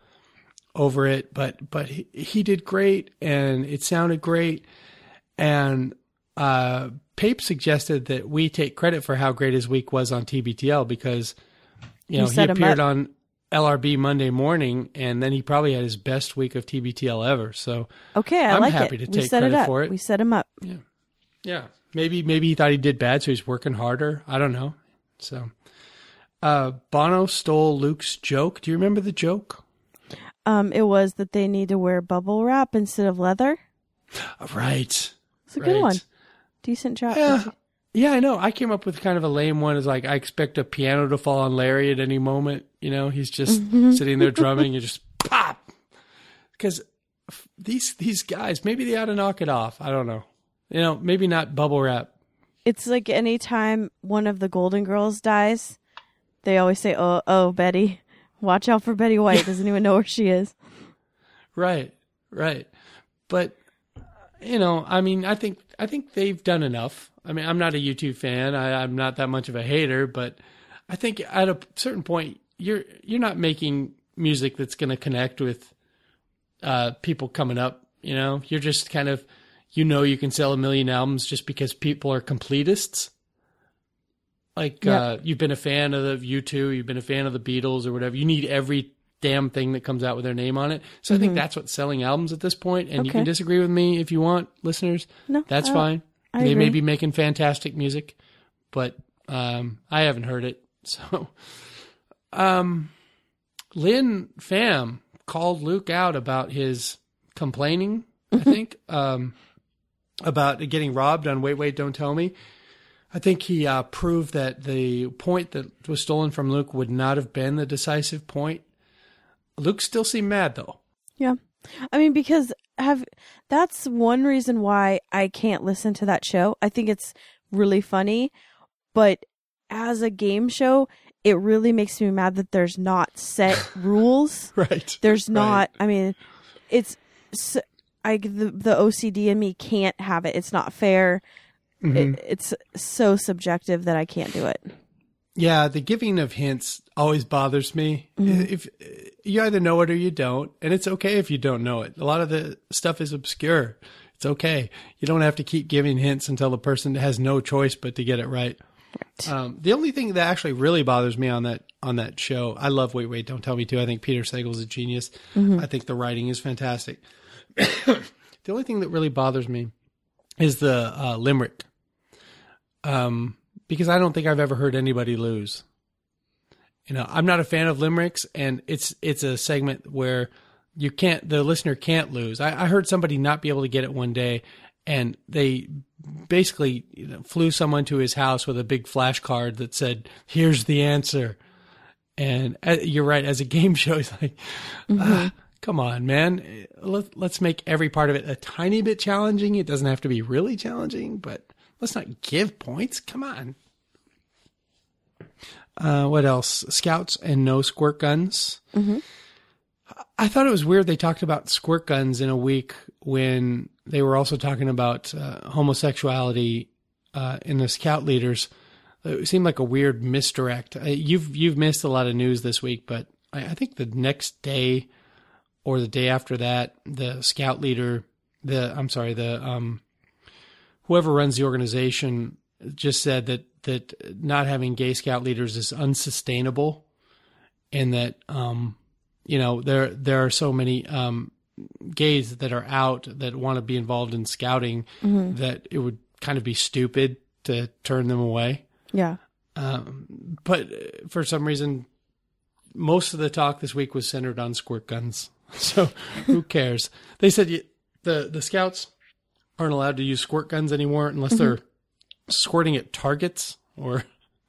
over it, but but he, he did great and it sounded great. And uh, Pape suggested that we take credit for how great his week was on TBTL because you know he him appeared on LRB Monday morning and then he probably had his best week of TBTL ever. So Okay, I I'm like happy it. to take set it credit up. for it. We set him up. Yeah, yeah. Maybe maybe he thought he did bad, so he's working harder. I don't know. So uh Bono stole Luke's joke. Do you remember the joke? Um, it was that they need to wear bubble wrap instead of leather. Right. It's a good one. Decent job. Yeah. Yeah, I know. I came up with kind of a lame one. Is like I expect a piano to fall on Larry at any moment. You know, he's just sitting there drumming and [LAUGHS] just pop. Because these these guys, maybe they ought to knock it off. I don't know. You know, maybe not bubble wrap. It's like anytime one of the Golden Girls dies, they always say, "Oh, oh, Betty, watch out for Betty White." [LAUGHS] Doesn't even know where she is. Right, right. But you know, I mean, I think I think they've done enough. I mean, I'm not a U2 fan. I, I'm not that much of a hater, but I think at a certain point, you're you're not making music that's going to connect with uh, people coming up. You know, you're just kind of you know you can sell a million albums just because people are completists. Like Yeah. uh, you've been a fan of the U2, you've been a fan of the Beatles or whatever. You need every damn thing that comes out with their name on it. So I think that's what's selling albums at this point. And you can disagree with me if you want, listeners. No, That's I- fine. I they may be making fantastic music, but um, I haven't heard it. [LAUGHS] So, um, Lynn Pham called Luke out about his complaining. I [LAUGHS] think um, about getting robbed on Wait Wait Don't Tell Me. I think he uh, proved that the point that was stolen from Luke would not have been the decisive point. Luke still seemed mad though. Yeah. I mean, because have that's one reason why I can't listen to that show. I think it's really funny, but as a game show, it really makes me mad that there's not set [LAUGHS] rules. Right. There's not. I mean, it's I the the OCD in me can't have it. It's not fair. Mm-hmm. It, it's so subjective that I can't do it. Yeah, the giving of hints always bothers me. Mm-hmm. If you either know it or you don't, and it's okay if you don't know it. A lot of the stuff is obscure. It's okay. You don't have to keep giving hints until the person has no choice but to get it right. Um, the only thing that actually really bothers me on that on that show, I love Wait Wait Don't Tell Me too. I think Peter Sagal's a genius. Mm-hmm. I think the writing is fantastic. [COUGHS] the only thing that really bothers me is the uh, limerick, um, because I don't think I've ever heard anybody lose. You know, I'm not a fan of limericks, and it's it's a segment where you can't the listener can't lose. I, I heard somebody not be able to get it one day, and they basically you know, flew someone to his house with a big flash card that said, "Here's the answer." And uh, you're right. As a game [LAUGHS] show, it's like, ah, come on, man. Let, let's make every part of it a tiny bit challenging. It doesn't have to be really challenging, but let's not give points. Come on. Uh, what else? Scouts and no squirt guns. I thought it was weird they talked about squirt guns in a week when they were also talking about uh, homosexuality uh, in the scout leaders. it seemed like a weird misdirect. Uh, You've you've missed a lot of news this week, but I, I think the next day or the day after that, the scout leader, the I'm sorry, the um, whoever runs the organization just said that that not having gay scout leaders is unsustainable, and that um, you know there there are so many um, gays that are out that want to be involved in scouting that it would kind of be stupid to turn them away. Yeah. Um, but for some reason, most of the talk this week was centered on squirt guns. [LAUGHS] So who cares? They said you, the the scouts aren't allowed to use squirt guns anymore unless they're squirting at targets. Or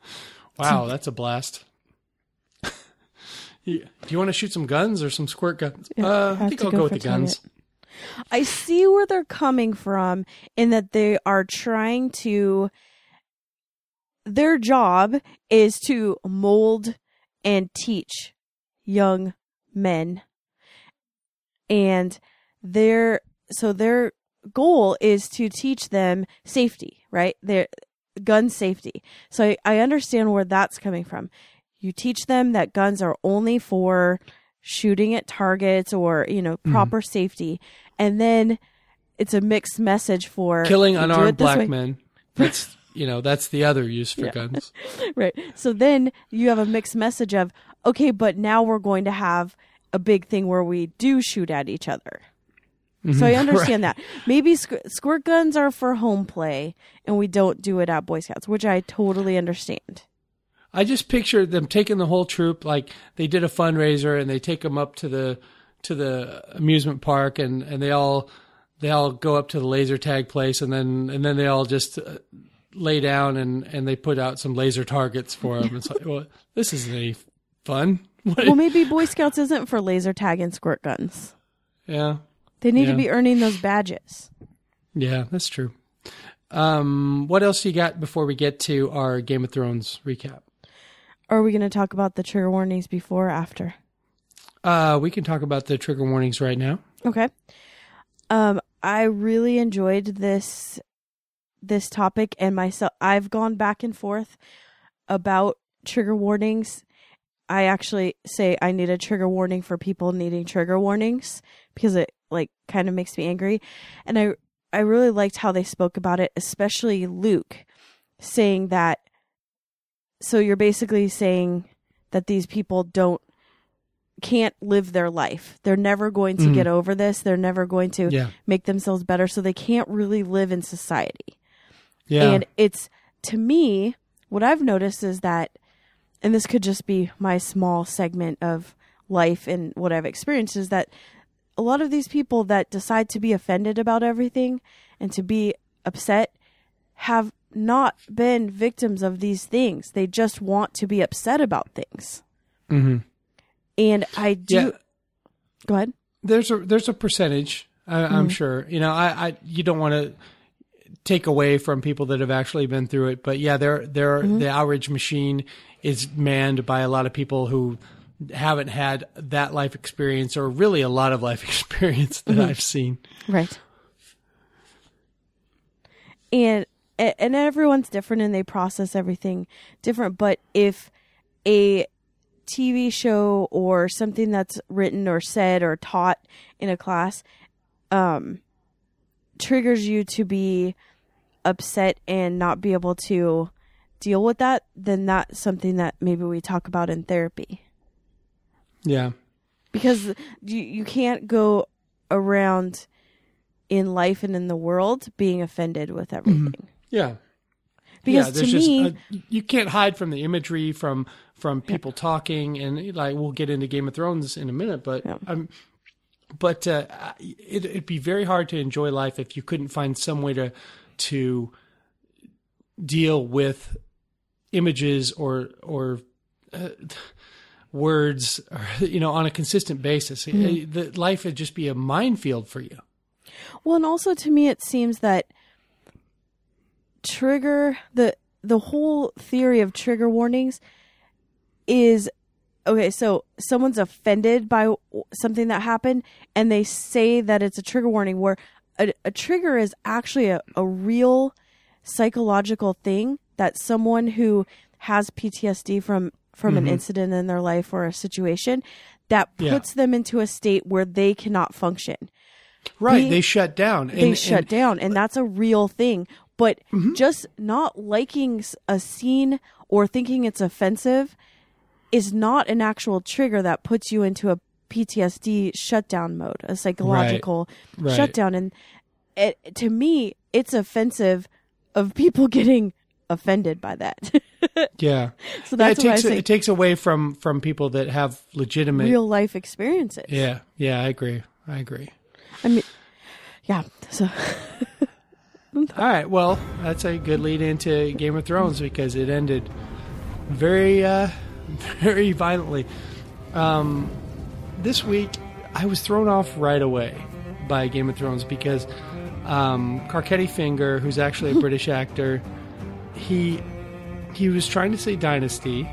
[LAUGHS] wow, [LAUGHS] that's a blast. Do you want to shoot some guns or some squirt guns? uh, I think I'll go go with the guns. I see where they're coming from in that they are trying to their job is to mold and teach young men. And their so their goal is to teach them safety, right? Their gun safety. So I, I understand where that's coming from. You teach them that guns are only for shooting at targets or, you know, mm-hmm. proper safety. And then it's a mixed message for Killing unarmed black way. men. [LAUGHS] That's you know that's the other use for guns. [LAUGHS] Right. So then you have a mixed message of, okay, but now we're going to have a big thing where we do shoot at each other. So I [LAUGHS] understand that. Maybe squ- squirt guns are for home play and we don't do it at Boy Scouts, which I totally understand. I just picture them taking the whole troop, like they did a fundraiser and they take them up to the to the amusement park and and they all they all go up to the laser tag place and then and then they all just uh, lay down and and they put out some laser targets for them. It's like, well, this isn't any fun. Well, maybe Boy Scouts isn't for laser tag and squirt guns. yeah, They need Yeah. to be earning those badges. yeah, that's true. Um, what else you got before we get to our Game of Thrones recap? Are we going to talk about the trigger warnings before or after? Uh, we can talk about the trigger warnings right now. Okay. Um, I really enjoyed this this topic and myself I've gone back and forth about trigger warnings. I actually say I need a trigger warning for people needing trigger warnings because it like kind of makes me angry. And I I really liked how they spoke about it, especially Luke saying that so you're basically saying that these people don't can't live their life. They're never going to Mhm. get over this. They're never going to Yeah, make themselves better so they can't really live in society. yeah, And it's to me what I've noticed is that and this could just be my small segment of life and what I've experienced is that a lot of these people that decide to be offended about everything and to be upset have not been victims of these things. They just want to be upset about things. hmm And I do yeah. go ahead. there's a there's a percentage I, i'm sure you know i i you don't want to take away from people that have actually been through it but yeah there there the outrage machine is manned by a lot of people who haven't had that life experience or really a lot of life [LAUGHS] experience that i've seen. Right. And and everyone's different and they process everything different, but if a TV show or something that's written or said or taught in a class um triggers you to be upset and not be able to deal with that, then that's something that maybe we talk about in therapy. Yeah. Because you you can't go around in life and in the world being offended with everything. yeah. Because yeah, to me, uh, you can't hide from the imagery from from people talking and like we'll get into Game of Thrones in a minute, but Yeah. um, but uh, it, it'd be very hard to enjoy life if you couldn't find some way to to deal with images or or uh, words, or, [LAUGHS] you know, on a consistent basis. Mm-hmm. The life would just be a minefield for you. well, and also to me, it seems that trigger the the whole theory of trigger warnings is okay. So someone's offended by something that happened, and they say that it's a trigger warning. Where a, a trigger is actually a, a real psychological thing that someone who has PTSD from from an mm-hmm. incident in their life or a situation that Yeah. puts them into a state where they cannot function. Right. They- they shut down. They And- shut and- down, and uh, that's a real thing. But mm-hmm. just not liking a scene or thinking it's offensive is not an actual trigger that puts you into a PTSD shutdown mode, a psychological Right. shutdown. And it, to me, it's offensive of people [LAUGHS] getting offended by that. [LAUGHS] Yeah. so that's yeah, why I it takes say it takes away from from people that have legitimate. real life experiences. yeah. Yeah. I agree. I agree. I mean, yeah. So [LAUGHS] All right. Well, that's a good lead into Game of Thrones because it ended very, uh, [LAUGHS] very violently. Um, this week, I was thrown off right away by Game of Thrones because um, Carcetti Finger, who's actually a [LAUGHS] British actor, he he was trying to say dynasty,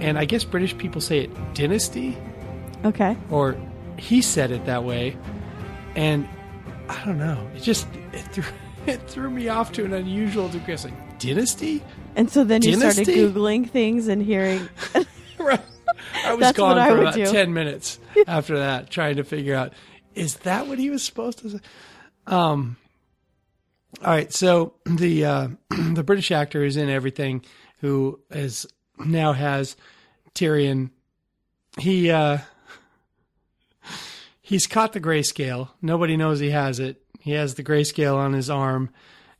and I guess British people say it dynasty okay. or he said it that way, and I don't know. It just it threw, [LAUGHS] it threw me off to an unusual degree. I was like, dynasty, And so then you started googling things and hearing. Right? I was That's gone for about do. ten minutes [LAUGHS] after that, trying to figure out is that what he was supposed to say. Um. All right, so [CLEARS THROAT] the uh, [CLEARS THROAT] the British actor is in everything, who is now has Tyrion. He uh, [LAUGHS] he's caught the grayscale. Nobody knows he has it. He has the grayscale on his arm,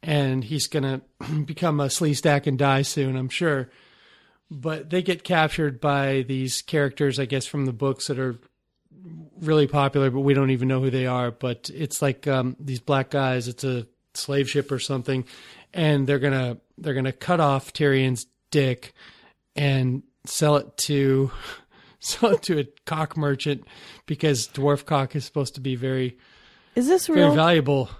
and he's gonna [CLEARS THROAT] become a Sleestak and die soon. I'm sure. But they get captured by these characters, I guess, from the books that are really popular, but we don't even know who they are. But it's like um, these black guys. It's a slave ship or something, and they're gonna they're gonna cut off Tyrion's dick and sell it to [LAUGHS] sell it to a cock merchant because dwarf cock is supposed to be very Is this very real? valuable.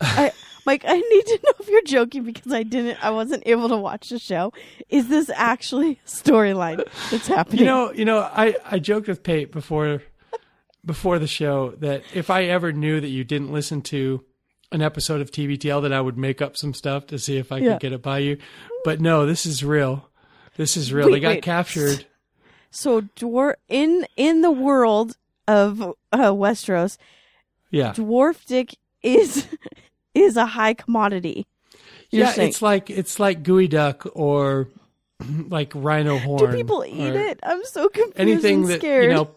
I, Mike, I need to know if you're joking because I didn't. I wasn't able to watch the show. Is this actually a storyline that's happening? You know, you know, I, I joked with Pate before before the show that if I ever knew that you didn't listen to an episode of TBTL, that I would make up some stuff to see if I Yeah. could get it by you. But no, this is real. This is real. Wait, they got wait. captured. so dwarf in in the world of uh, Westeros, Yeah, dwarf dick is [LAUGHS] is a high commodity. You're yeah. saying. It's like it's like geoduck or [CLEARS THROAT] like rhino horn. Do people eat it? I'm so confused Anything that scared. you know,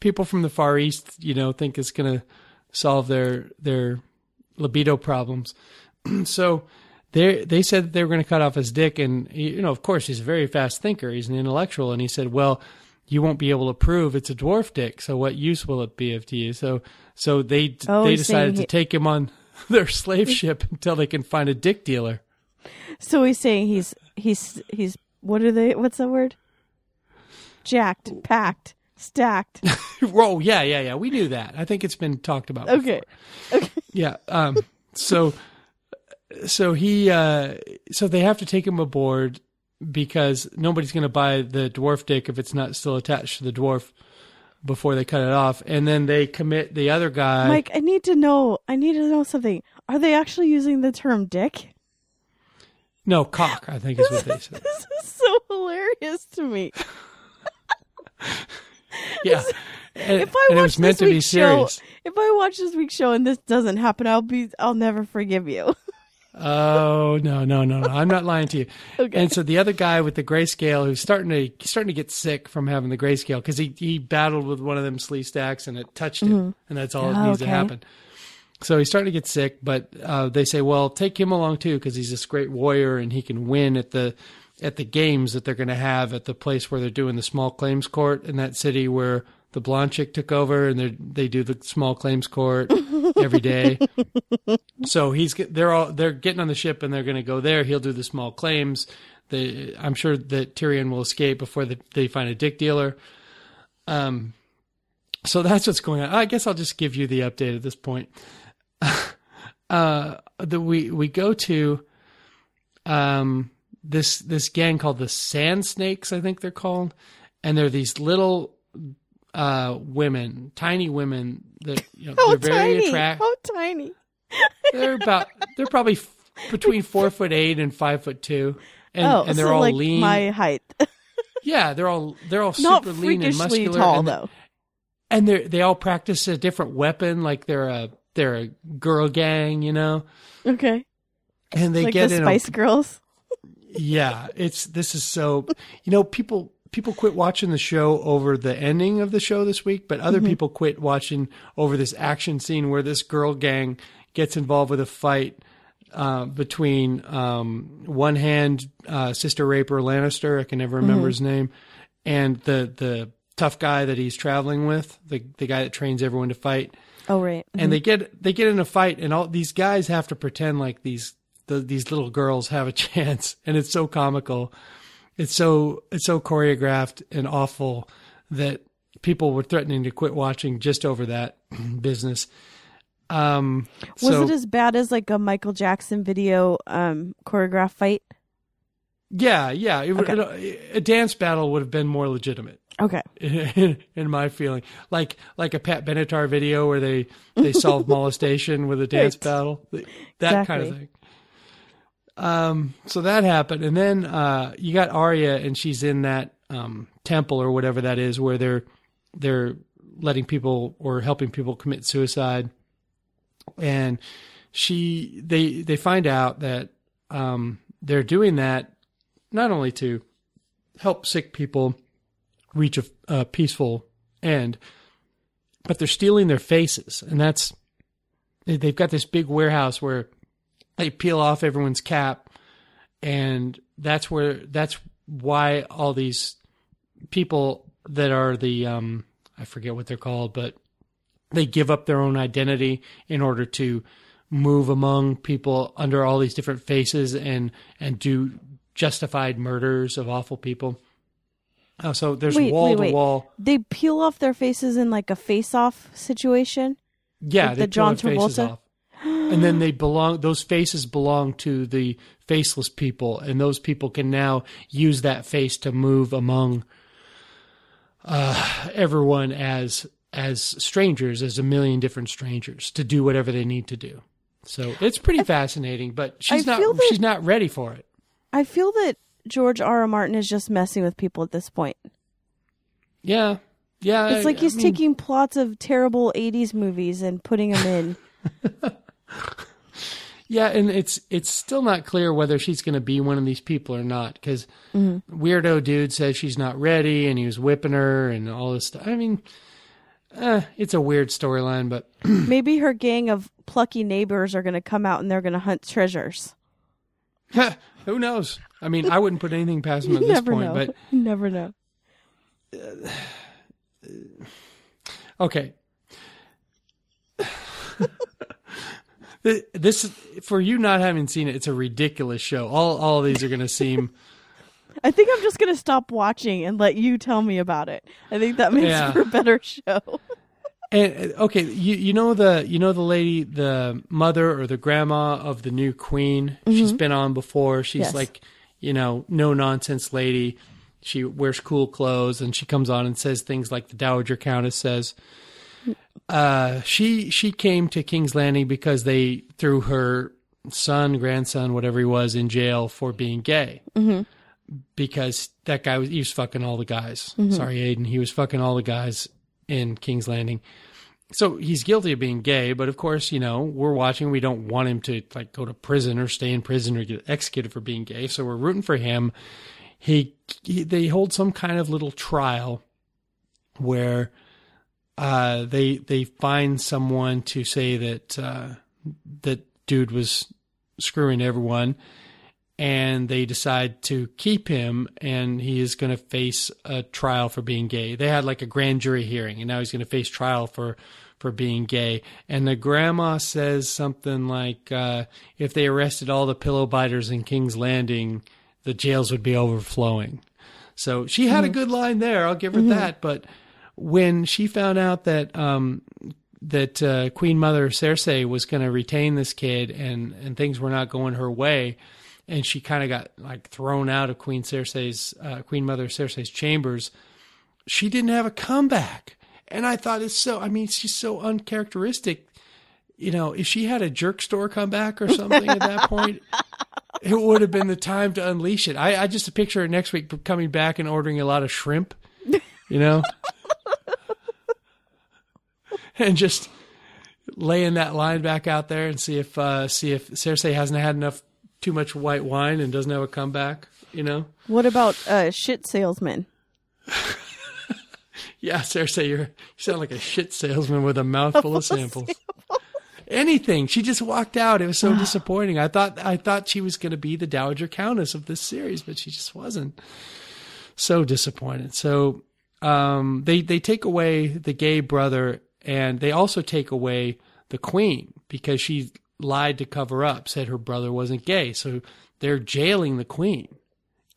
people from the far east, you know, think is going to solve their their libido problems. [CLEARS THROAT] so they they said that they were going to cut off his dick, and you know, of course, he's a very fast thinker. He's an intellectual, and he said, "Well, you won't be able to prove it's a dwarf dick. So what use will it be of to you?" So so they Oh, they decided to he- take him on [LAUGHS] their slave ship until they can find a dick dealer. so he's saying he's he's he's what are they? What's that word? Jacked, packed, stacked. [LAUGHS] Whoa, yeah, yeah, yeah. We knew that. I think it's been talked about. Okay. Yeah. Um, so, so he, uh, so they have to take him aboard because nobody's going to buy the dwarf dick if it's not still attached to the dwarf before they cut it off. And then they commit the other guy. Mike, I need to know. I need to know something. Are they actually using the term dick? no, cock, I think is what they [LAUGHS] said. This is so hilarious to me. [LAUGHS] Yeah. And, If I watch was meant this week's show, if I watch this week's show and this doesn't happen, I'll be, I'll never forgive you. Oh no, no, no, no! I'm not lying to you. [LAUGHS] Okay. And so the other guy with the grayscale, who's starting to he's starting to get sick from having the grayscale because he he battled with one of them Sleestaks and it touched him, and that's all that Oh, needs to happen. So he's starting to get sick, but uh, they say, well, take him along too because he's this great warrior and he can win at the at the games that they're going to have at the place where they're doing the small claims court in that city where the blonde chick took over and they they do the small claims court [LAUGHS] every day. So he's they're all they're getting on the ship and they're going to go there. He'll do the small claims. They, I'm sure that Tyrion will escape before the, they find a dick dealer. Um, so that's what's going on. I guess I'll just give you the update at this point. [LAUGHS] uh, the, we we go to um this this gang called the Sand Snakes, I think they're called, and they're these little uh women, tiny women that you know they're very tiny! attractive How tiny! they're about they're probably f- between four foot eight and five foot two and, oh, and they're so all like lean. my height. [LAUGHS] Yeah, they're all they're all Not super lean and muscular, tall and, though. and they they all practice a different weapon, like they're a they're a girl gang, you know, Okay. and they like get the. Spice a, Girls. yeah, it's this is so you know people people quit watching the show over the ending of the show this week, but other people quit watching over this action scene where this girl gang gets involved with a fight. Uh, between um, one hand uh, Sister Raper Lannister, I can never remember his name, and the the tough guy that he's traveling with, the the guy that trains everyone to fight, Oh right. and they get they get in a fight, and all these guys have to pretend like these the, these little girls have a [LAUGHS] chance, and it's so comical, it's so it's so choreographed and awful that people were threatening to quit watching just over that [CLEARS THROAT] business. Um, Was so, it as bad as like a Michael Jackson video um choreographed fight? yeah, yeah, it, Okay. it- a dance battle would have been more legitimate. Okay. in, [LAUGHS] in my feeling, like like a Pat Benatar video where they they solve [LAUGHS] molestation with a dance Right. battle, that kind of thing. Um, so that happened, and then uh, you got Arya, and she's in that um, temple or whatever that is, where they're they're letting people or helping people commit suicide, and she they they find out that um, they're doing that not only to help sick people reach a, a peaceful end, but they're stealing their faces, and that's they- they've got this big warehouse where they peel off everyone's cap, and that's where that's why all these people that are the um I forget what they're called, but they give up their own identity in order to move among people under all these different faces and and do justified murders of awful people. Oh, so there's Wait, wall wait, to wall. They peel off their faces in like a face-off situation. Yeah, Like they the John Travolta? And then they belong those faces belong to the faceless people and those people can now use that face to move among uh, everyone as as strangers, as a million different strangers to do whatever they need to do. So it's pretty fascinating, but she's I not that- she's not ready for it. I feel that George R. R. Martin is just messing with people at this point. Yeah. Yeah. It's I- like I he's mean- taking plots of terrible 80s movies and putting them in. [LAUGHS] [LAUGHS] Yeah, and it's it's still not clear whether she's going to be one of these people or not because weirdo dude says she's not ready, and he was whipping her and all this stuff. I mean, uh, it's a weird storyline, but [CLEARS THROAT] [CLEARS THROAT] Maybe her gang of plucky neighbors are going to come out and they're going to hunt treasures. [LAUGHS] who knows? I mean, I wouldn't put anything past them at [LAUGHS] this never point. know. But You never know. [SIGHS] okay, this for you not having seen it, it's a ridiculous show. All all of these are going to seem. [LAUGHS] I think I'm just going to stop watching and let you tell me about it. I think that makes Yeah. for a better show. [LAUGHS] And uh, okay, you you know the you know the lady, the mother or the grandma of the new queen. She's been on before. She's Yes. like, you know, no nonsense lady. She wears cool clothes and she comes on and says things like the Dowager Countess says. Uh, she she came to King's Landing because they threw her son, grandson, whatever he was, in jail for being gay. Because that guy was he was fucking all the guys. Sorry, Aiden, he was fucking all the guys in King's Landing. So he's guilty of being gay, but of course, you know, we're watching. We don't want him to like go to prison or stay in prison or get executed for being gay. So we're rooting for him. He, he they hold some kind of little trial where uh, they they find someone to say that uh, that dude was screwing everyone, and they decide to keep him, and he is going to face a trial for being gay. They had like a grand jury hearing, and now he's going to face trial for for being gay. And the grandma says something like, uh, "If they arrested all the pillow biters in King's Landing, the jails would be overflowing." So she had a good line there. I'll give her that. But when she found out that um, that uh, Queen Mother Cersei was going to retain this kid and and things were not going her way, and she kind of got like thrown out of Queen Cersei's uh, Queen Mother Cersei's chambers, she didn't have a comeback. And I thought it's so. I mean, she's so uncharacteristic. You know, if she had a jerk store comeback or something at that point, it would have been the time to unleash it. I, I just picture her next week coming back and ordering a lot of shrimp, you know, and just laying that line back out there and see if uh, see if Cersei hasn't had enough too much white wine and doesn't have a comeback. You know, What about uh, shit salesman? [LAUGHS] yeah, Cersei, you're, you sound like a shit salesman with a [LAUGHS] mouthful of samples. Anything. She just walked out. It was so [SIGHS] disappointing. I thought I thought she was going to be the Dowager Countess of this series, but she just wasn't. So disappointed. So um, they they take away the gay brother, and they also take away the queen because she lied to cover up, said her brother wasn't gay. So they're jailing the queen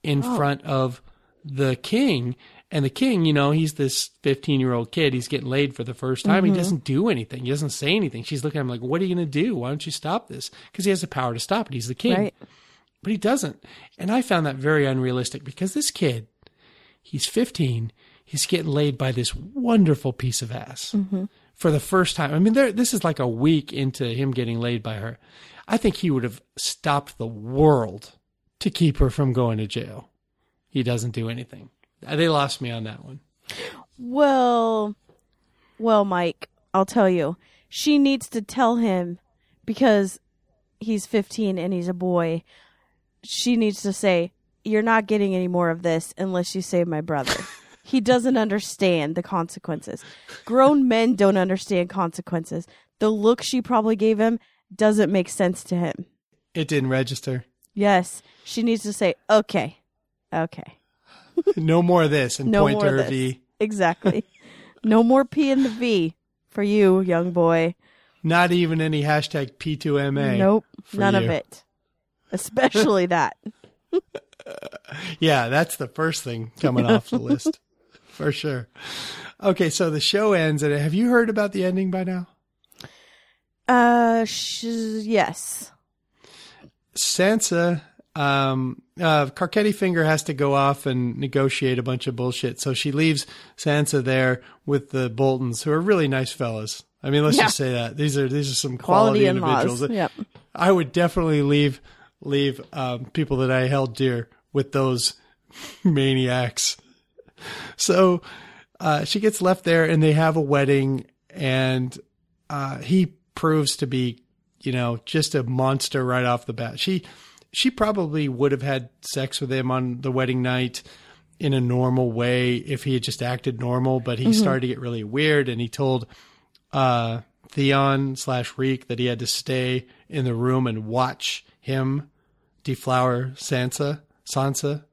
in front of the king. And the king, you know, he's this 15 year old kid. He's getting laid for the first time. He doesn't do anything. He doesn't say anything. She's looking at him like, what are you going to do? Why don't you stop this? Because he has the power to stop it. He's the king. Right. But he doesn't. And I found that very unrealistic because this kid, he's 15. He's getting laid by this wonderful piece of ass for the first time. I mean, there, this is like a week into him getting laid by her. I think he would have stopped the world to keep her from going to jail. He doesn't do anything. Uh, they lost me on that one. Well, well, Mike, I'll tell you. She needs to tell him because he's 15 and he's a boy. She needs to say, You're not getting any more of this unless you save my brother. He doesn't understand the consequences. Grown men don't understand consequences. The look she probably gave him doesn't make sense to him. It didn't register. Yes, she needs to say, Okay, okay. [LAUGHS] No more of this and No point more to of her this. V. Exactly. [LAUGHS] no more P in the V for you, young boy. Not even any hashtag P2MA. Nope, none of it. Especially [LAUGHS] that. Yeah, that's the first thing coming off the list for sure. Okay, so the show ends, and have you heard about the ending by now? Uh, sh- yes. Sansa, um, uh, Carcetti Finger has to go off and negotiate a bunch of bullshit. So she leaves Sansa there with the Boltons, who are really nice fellas. I mean, let's Yeah. just say that these are these are some Quality, quality, individuals. Yep. I would definitely leave leave um, people that I held dear with those [LAUGHS] maniacs. [LAUGHS] So uh, she gets left there, and they have a wedding, and uh, he proves to be, you know, just a monster right off the bat. She she probably would have had sex with him on the wedding night in a normal way if he had just acted normal, but he started to get really weird, and he told uh, Theon slash Reek that he had to stay in the room and watch him deflower Sansa, Sansa.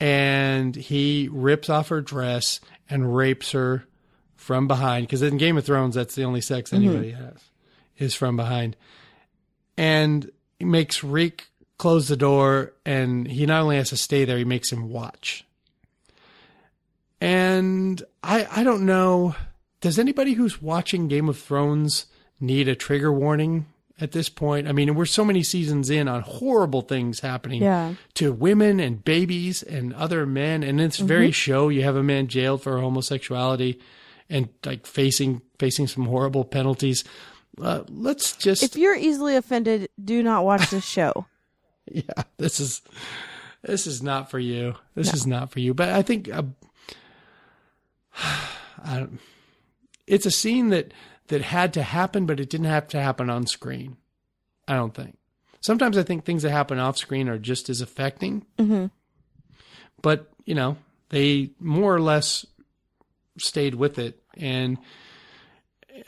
And he rips off her dress and rapes her from behind. Because in Game of Thrones, that's the only sex mm-hmm. anybody has, is from behind. And he makes Reek close the door, and he not only has to stay there, he makes him watch. And I, I don't know. Does anybody who's watching Game of Thrones need a trigger warning at this point? I mean, we're so many seasons in on horrible things happening Yeah. to women and babies and other men. And it's very show you have a man jailed for homosexuality and like facing facing some horrible penalties. Uh, let's just If you're easily offended, do not watch this [LAUGHS] show. yeah, this is this is not for you. This is not for you. But I think uh, [SIGHS] I don't, it's a scene that that had to happen, but it didn't have to happen on screen. I don't think. Sometimes I think things that happen off screen are just as affecting. hmm But you know, they more or less stayed with it, and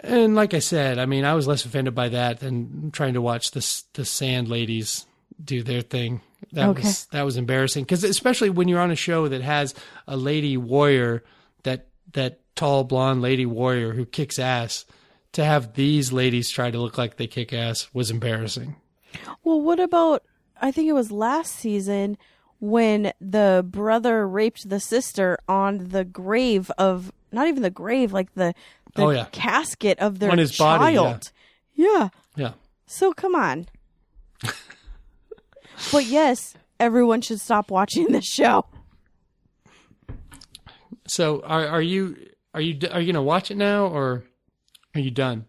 and like I said, I mean, I was less offended by that than trying to watch the the Sand Ladies do their thing. That Okay. was that was embarrassing because especially when you're on a show that has a lady warrior that that tall blonde lady warrior who kicks ass. To have these ladies try to look like they kick ass was embarrassing. Well, what about? I think it was last season when the brother raped the sister on the grave of not even the grave, like the, the Oh, yeah. casket of their On his body, child. yeah. Yeah. So come on. [LAUGHS] but yes, everyone should stop watching this show. So are are you are you are you gonna watch it now or are you done?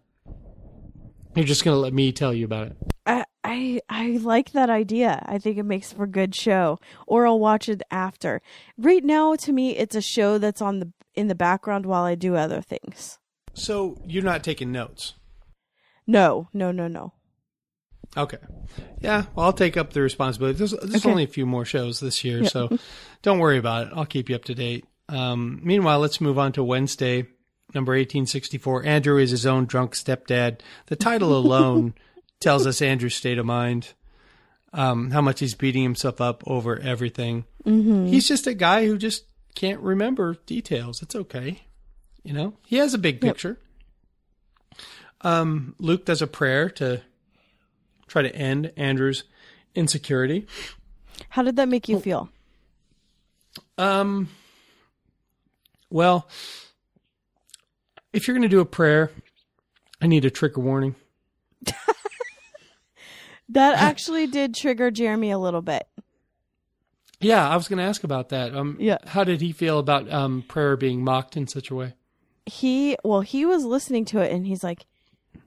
You're just gonna let me tell you about it. I I I I like that idea. I think it makes for a good show. Or I'll watch it after. Right now to me it's a show that's on the in the background while I do other things. So you're not taking notes. No, no, no, no. Okay. Yeah, well, I'll take up the responsibility. There's, there's Okay. only a few more shows this year, so [LAUGHS] don't worry about it. I'll keep you up to date. Um, meanwhile, let's move on to Wednesday, number 1864. Andrew is his own drunk stepdad. The title alone [LAUGHS] tells us Andrew's state of mind, um, how much he's beating himself up over everything. Mm-hmm. He's just a guy who just can't remember details. It's okay. You know, he has a big picture. Um, Luke does a prayer to try to end Andrew's insecurity. How did that make you feel? Um, well, if you're going to do a prayer, I need a trigger warning. [LAUGHS] That actually did trigger Jeremy a little bit. Yeah, I was going to ask about that. Um, Yeah. How did he feel about um, prayer being mocked in such a way? He well, he was listening to it and he's like,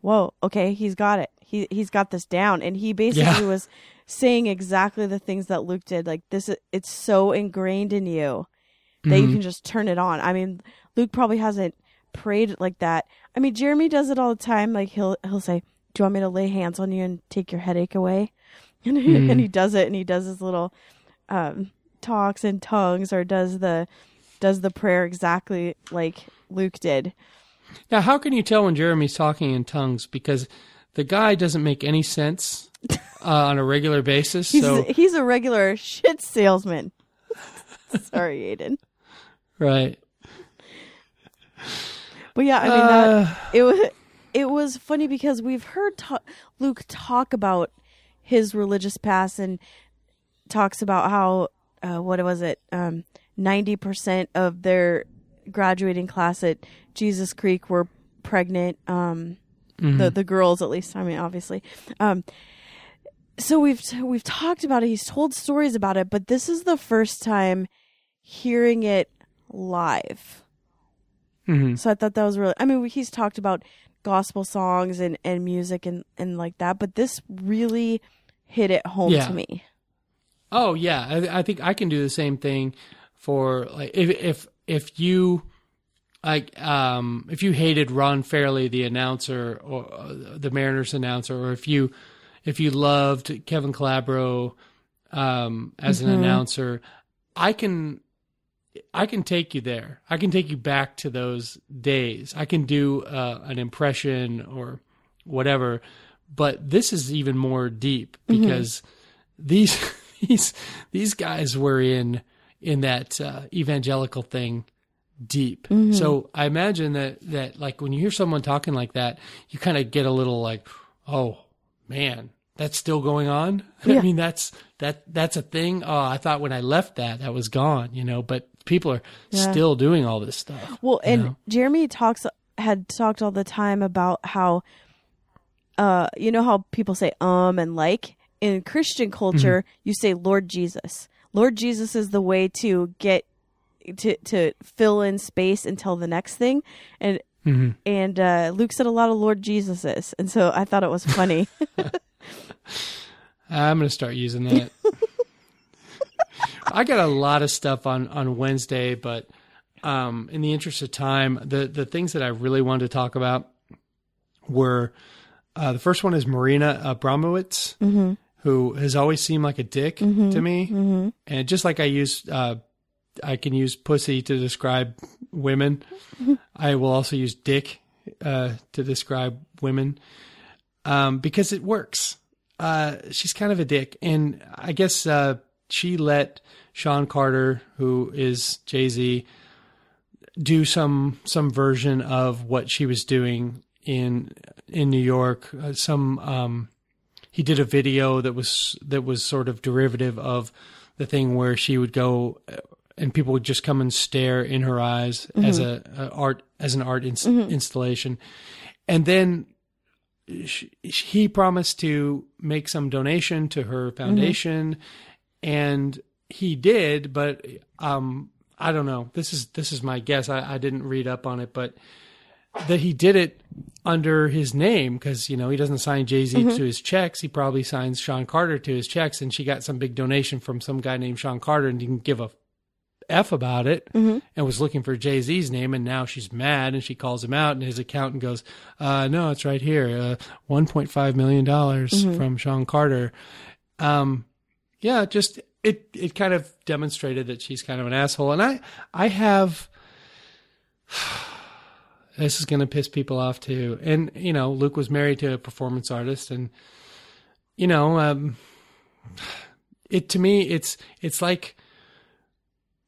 "Whoa, okay, he's got it. He he's got this down." And he basically Yeah. was saying exactly the things that Luke did. Like this, it's so ingrained in you that you can just turn it on. I mean, Luke probably hasn't prayed like that. I mean, Jeremy does it all the time. Like he'll he'll say, "Do you want me to lay hands on you and take your headache away?" [LAUGHS] And he, and he does it, and he does his little um, talks in tongues, or does the does the prayer exactly like Luke did. Now, how can you tell when Jeremy's talking in tongues? Because the guy doesn't make any sense [LAUGHS] uh, on a regular basis. He's so, he's a regular shit salesman. [LAUGHS] Sorry, Aiden. right. But yeah, I mean Uh. that it was [LAUGHS] it was funny because we've heard ta- Luke talk about his religious past and talks about how uh, what was it um, 90% of their graduating class at Jesus Creek were pregnant um the the girls at least I mean obviously. Um so we've we've talked about it he's told stories about it but this is the first time hearing it live Mhm. so I thought that was really. I mean, he's talked about gospel songs and, and music and, and like that, but this really hit it home Yeah. to me. Oh yeah, I, I think I can do the same thing for like if if if you like um if you hated Ron Fairly the announcer or uh, the Mariners announcer or if you if you loved Kevin Calabro um as an announcer, I can I can take you there. I can take you back to those days. I can do uh, an impression or whatever, but this is even more deep because these [LAUGHS] these these guys were in in that uh, evangelical thing deep. So I imagine that that like when you hear someone talking like that, you kind of get a little like, oh man, that's still going on. [LAUGHS] I mean, that's that that's a thing. Oh, I thought when I left that that was gone, you know. But people are still doing all this stuff. Well, and know? Jeremy talks had talked all the time about how, uh, you know how people say um and like in Christian culture, you say Lord Jesus. Lord Jesus is the way to get to to fill in space until the next thing, and and uh, Luke said a lot of Lord Jesuses, and so I thought it was funny. [LAUGHS] I'm going to start using that. [LAUGHS] I got a lot of stuff on on Wednesday, but um, in the interest of time, the the things that I really wanted to talk about were uh, the first one is Marina Abramowitz, who has always seemed like a dick to me, and just like I use, uh, I can use pussy to describe women. [LAUGHS] I will also use dick uh, to describe women. Um, because it works. Uh, she's kind of a dick, and I guess uh, she let Sean Carter, who is Jay Z, do some some version of what she was doing in in New York. Uh, some um, he did a video that was that was sort of derivative of the thing where she would go uh, and people would just come and stare in her eyes as a, a art as an art ins- installation, and then sh- he promised to make some donation to her foundation and he did but um i don't know this is this is my guess i, I didn't read up on it but that he did it under his name because you know he doesn't sign Jay Z Mm-hmm. to his checks. He probably signs Sean Carter to his checks, and she got some big donation from some guy named Sean Carter and didn't give a f about it Mm-hmm. and was looking for Jay Z's name, and now she's mad and she calls him out, and his accountant goes, uh, "No, it's right here, uh, one point five million dollars Mm-hmm. from Sean Carter." Um, yeah, just it it kind of demonstrated that she's kind of an asshole, and I I have [SIGHS] this is going to piss people off too. And you know, Luke was married to a performance artist, and you know, um, it to me, it's it's like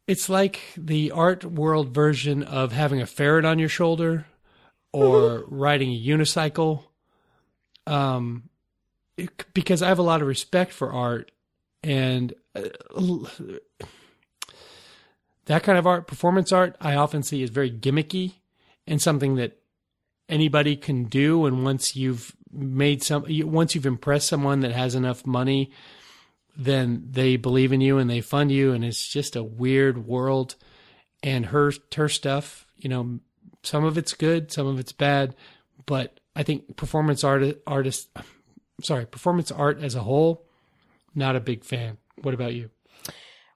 it's like the art world version of having a ferret on your shoulder or [LAUGHS] riding a unicycle. Um, it- because I have a lot of respect for art, and uh, that kind of art, performance art, I often see is very gimmicky and something that anybody can do. And once you've made some, once you've impressed someone that has enough money, then they believe in you and they fund you. And it's just a weird world. And her, her stuff, you know, some of it's good, some of it's bad, but I think performance art, artists, sorry, performance art as a whole, not a big fan. What about you?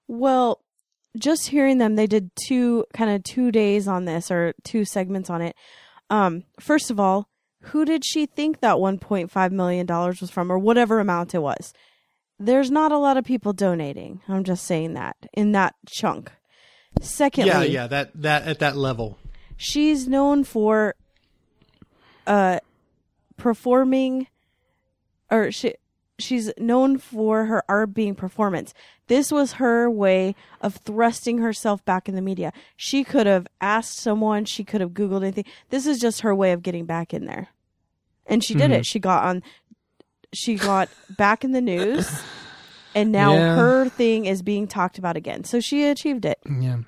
Well, just hearing them, they did two kind of two days on this or two segments on it. Um, first of all, who did she think that 1.5 million dollars was from, or whatever amount it was? There's not a lot of people donating. I'm just saying that in that chunk. Secondly, Yeah, yeah, that, that, at that level. she's known for uh performing or she she's known for her art being performance this was her way of thrusting herself back in the media she could have asked someone she could have googled anything this is just her way of getting back in there and she did Mm-hmm. it she got on she got back in the news [LAUGHS] and now Yeah. her thing is being talked about again so she achieved it Yeah.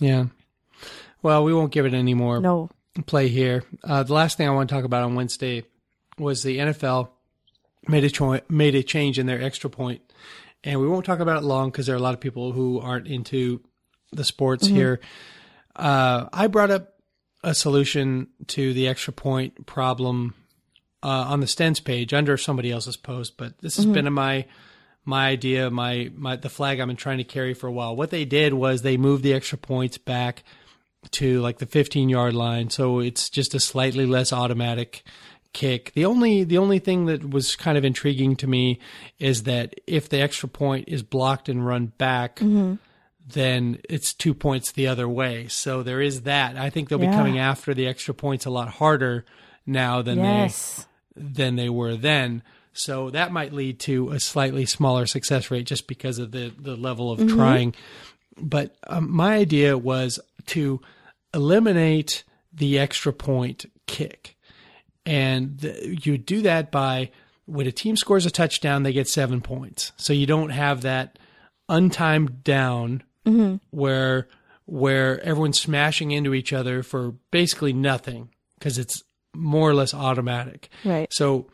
Yeah. Well, we won't give it any more no play here. Uh, the last thing I want to talk about on Wednesday was the NFL made a cho- made a change in their extra point, and we won't talk about it long because there are a lot of people who aren't into the sports here. Uh, I brought up a solution to the extra point problem uh, on the Stens page under somebody else's post, but this has been my my idea, my my the flag I've been trying to carry for a while. What they did was they moved the extra points back to like the 15 yard line, so it's just a slightly less automatic kick. The only the only thing that was kind of intriguing to me is that if the extra point is blocked and run back, then it's two points the other way. So there is that. I think they'll be coming after the extra points a lot harder now than yes they than they were then. So that might lead to a slightly smaller success rate just because of the, the level of trying. But um, my idea was to eliminate the extra point kick. And you do that by when a team scores a touchdown, they get seven points. So you don't have that untimed down where where everyone's smashing into each other for basically nothing because it's more or less automatic. right So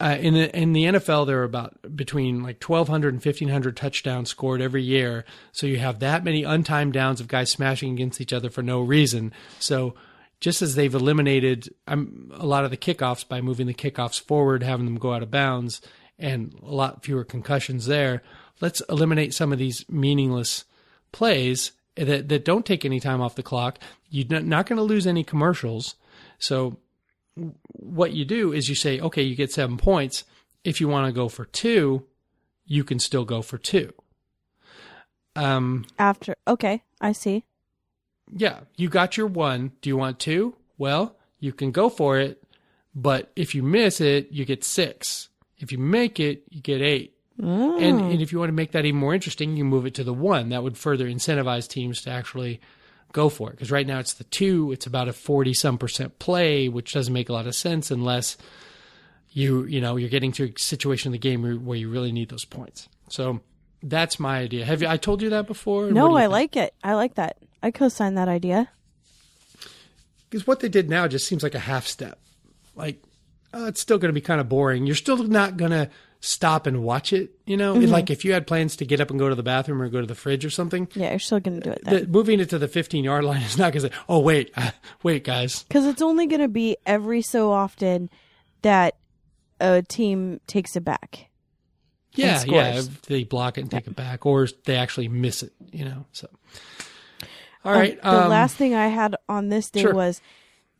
uh, in the in the NFL, there are about between like 1,200 and 1,500 touchdowns scored every year. So you have that many untimed downs of guys smashing against each other for no reason. So just as they've eliminated um, a lot of the kickoffs by moving the kickoffs forward, having them go out of bounds, and a lot fewer concussions there, let's eliminate some of these meaningless plays that that don't take any time off the clock. You're not going to lose any commercials. So what you do is you say, okay, you get seven points. If you want to go for two, you can still go for two. Um, after okay i see yeah, you got your one. Do you want two? Well, you can go for it, but if you miss it, you get six. If you make it, you get eight. And, mm. and if you want to make that even more interesting, you move it to the one. That would further incentivize teams to actually go for it. Because right now it's the two. It's about a forty some percent play, which doesn't make a lot of sense unless you you know you're getting to a situation in the game where, where you really need those points. So that's my idea. Have you? I told you that before. No, I think? like it. I like that. I co-sign that idea. because what they did now just seems like a half step. Like uh, it's still going to be kind of boring. You're still not going to stop and watch it. You know, Mm-hmm. like if you had plans to get up and go to the bathroom or go to the fridge or something, Yeah, you're still going to do it then. the, moving it to the 15 yard line is not going to say, "Oh wait, wait, guys." Because it's only going to be every so often that a team takes it back. Yeah, yeah. If they block it and take it back, or they actually miss it. You know, so. All Um, the um, last thing I had on this day sure. was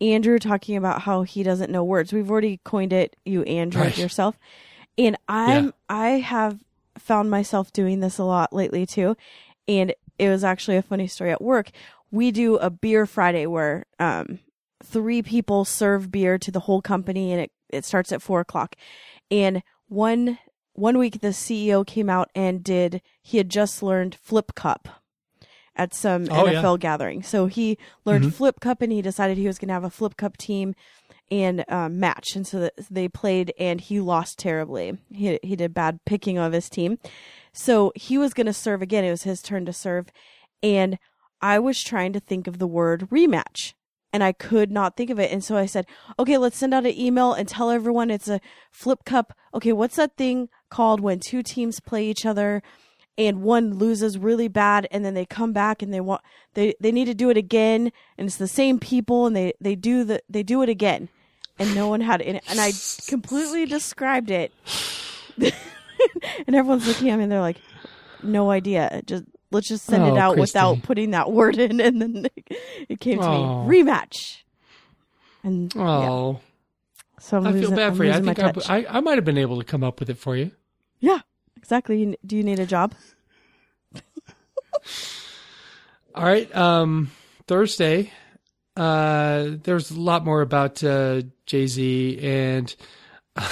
Andrew talking about how he doesn't know words. We've already coined it, you Andrew Right. yourself, and I'm Yeah. I have found myself doing this a lot lately too. And it was actually a funny story at work. We do a beer Friday where um, three people serve beer to the whole company, and it it starts at four o'clock. And one one week the CEO came out and did he had just learned Flip Cup at some Oh, yeah. NFL gathering. So he learned Mhm. Flip Cup and he decided he was going to have a Flip Cup team and um, match. And so they played and he lost terribly. He, he did bad picking of his team. So he was going to serve again. It was his turn to serve. And I was trying to think of the word rematch and I could not think of it. And so I said, okay, let's send out an email and tell everyone it's a flip cup. Okay, what's that thing called when two teams play each other and one loses really bad and then they come back and they want they they need to do it again and it's the same people and they they do the they do it again. And no one had it and I completely described it. [LAUGHS] And everyone's looking at me and they're like no idea. Just let's just send it Oh, out without putting that word in. [LAUGHS] And then it came to Oh. me rematch. And oh. Yeah, so I'm I feel bad I'm for you. I think. I, I, I might have been able to come up with it for you. yeah exactly do you need a job [LAUGHS] All right. Um, Thursday, uh, there's a lot more about uh, Jay Z and [LAUGHS]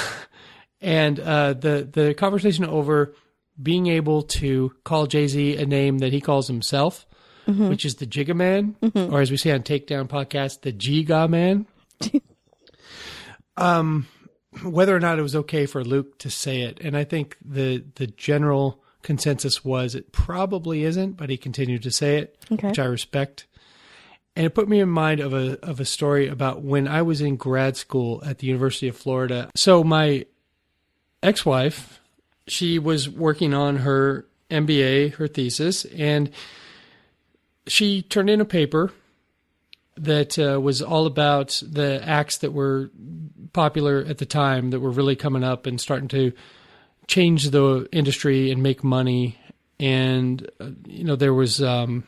and uh, the the conversation over being able to call Jay Z a name that he calls himself, which is the Jigga Man, or as we say on Takedown Podcast, the Giga Man. [LAUGHS] um, whether or not it was okay for Luke to say it, and I think the the general consensus was it probably isn't, but he continued to say it, Okay. which I respect. And it put me in mind of a of a story about when I was in grad school at the University of Florida. So my ex-wife, she was working on her MBA, her thesis, and she turned in a paper that uh, was all about the acts that were popular at the time that were really coming up and starting to change the industry and make money. And uh, you know, there was um,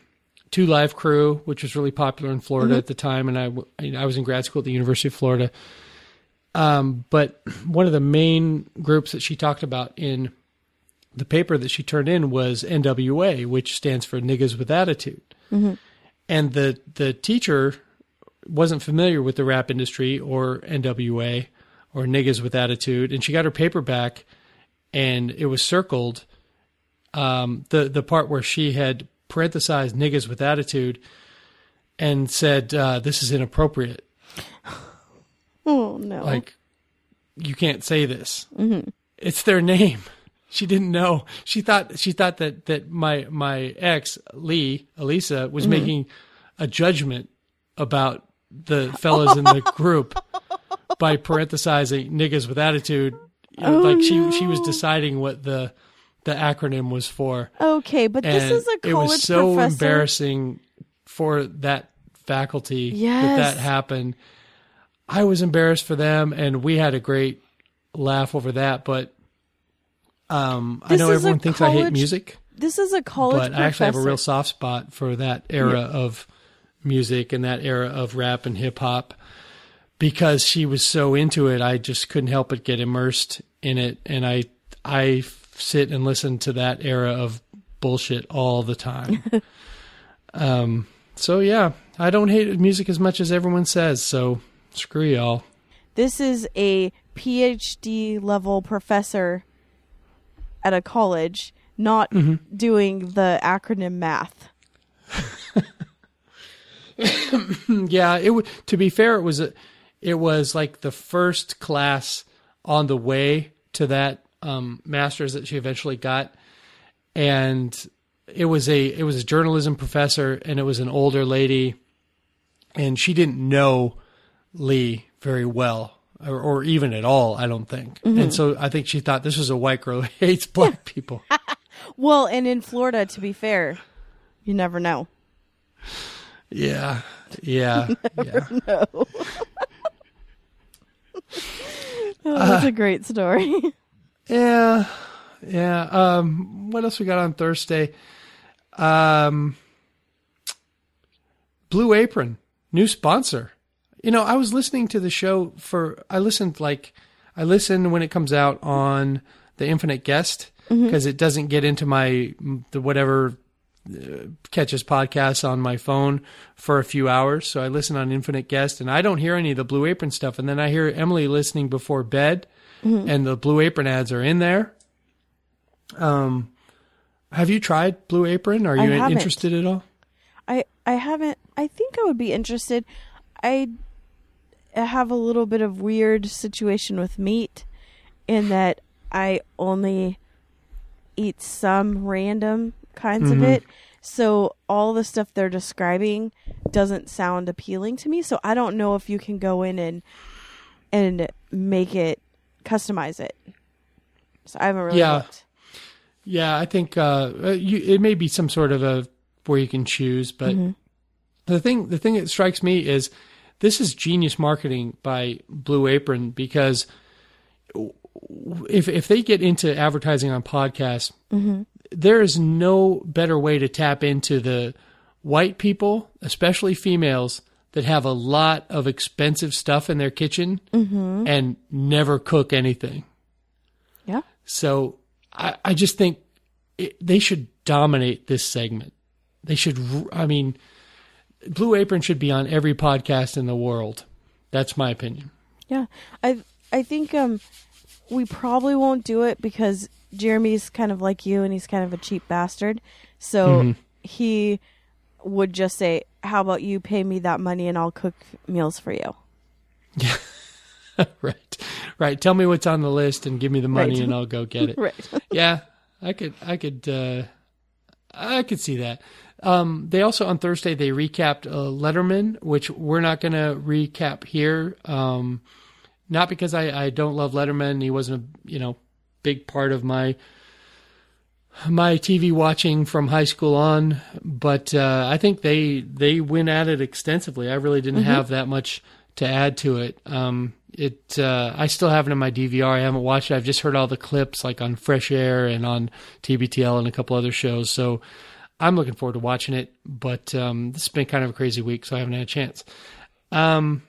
Two Live Crew, which was really popular in Florida at the time, and I I was in grad school at the University of Florida. Um, but one of the main groups that she talked about in the paper that she turned in was NWA, which stands for Niggas with Attitude. And the the teacher wasn't familiar with the rap industry or NWA or Niggas with Attitude, and she got her paper back, and it was circled um, the the part where she had parenthesized niggas with attitude and said uh, this is inappropriate. oh no Like you can't say this. It's their name. She didn't know. She thought she thought that that my my ex Lee Elisa was mm-hmm. making a judgment about the fellas in the [LAUGHS] group by parenthesizing niggas with attitude. You know, Oh, like she she was oh, deciding what the the acronym was for. Okay, but this is a college it was so professor. embarrassing for that faculty that that happened. I was embarrassed for them, and we had a great laugh over that. But um, I know everyone thinks I hate music, This is a college but professor. I actually have a real soft spot for that era of music and that era of rap and hip hop because she was so into it. I just couldn't help but get immersed in it, and I I sit and listen to that era of bullshit all the time. [LAUGHS] um, so yeah, I don't hate music as much as everyone says. So screw y'all. This is a PhD level professor at a college, not Mm-hmm. doing the acronym math. [LAUGHS] Yeah, it w- to be fair, it was a, it was like the first class on the way to that um, master's that she eventually got, and it was a it was a journalism professor, and it was an older lady, and she didn't know Lee very well. Or, or even at all. I don't think. Mm-hmm. And so I think she thought this was a white girl who [LAUGHS] hates black people. [LAUGHS] Well, and in Florida, to be fair, you never know. Yeah, yeah, [LAUGHS] yeah. Oh, that's a great story. Yeah, yeah. Um, what else we got on Thursday? Um, Blue Apron, new sponsor. You know, I was listening to the show for. I listened like I listen when it comes out on the Infinite Guest because it doesn't get into my the whatever uh, catches podcasts on my phone for a few hours. So I listen on Infinite Guest, and I don't hear any of the Blue Apron stuff. And then I hear Emily listening before bed, and the Blue Apron ads are in there. Um, have you tried Blue Apron? Are you interested at all? I I haven't. I think I would be interested. I have a little bit of weird situation with meat, in that I only eat some random kinds of it. So all the stuff they're describing doesn't sound appealing to me. So I don't know if you can go in and and make it customize it. So I haven't really Yeah. looked. Yeah, I think uh, uh, you, it may be some sort of a where you can choose, but the thing the thing that strikes me is this is genius marketing by Blue Apron because if if they get into advertising on podcasts, mm-hmm. there is no better way to tap into the white people, especially females, that have a lot of expensive stuff in their kitchen mm-hmm. and never cook anything. Yeah. So I, I just think it, they should dominate this segment. They should, I mean, Blue Apron should be on every podcast in the world. That's my opinion. Yeah, I I think um we probably won't do it because Jeremy's kind of like you and he's kind of a cheap bastard. So Mm-hmm. he would just say, "How about you pay me that money and I'll cook meals for you?" Yeah. [LAUGHS] right. Right. Tell me what's on the list and give me the money Right. and I'll go get it. [LAUGHS] Right. yeah. I could, I could, uh, I could see that. Um, they also on Thursday they recapped uh, Letterman, which we're not going to recap here. Um, not because I, I don't love Letterman. He wasn't a you know big part of my my TV watching from high school on, but uh, I think they they went at it extensively. I really didn't have that much to add to it. Um, it uh, I still have it in my DVR. I haven't watched it. I've just heard all the clips like on Fresh Air and on TBTL and a couple other shows. So I'm looking forward to watching it. But um, this has been kind of a crazy week, so I haven't had a chance. Um,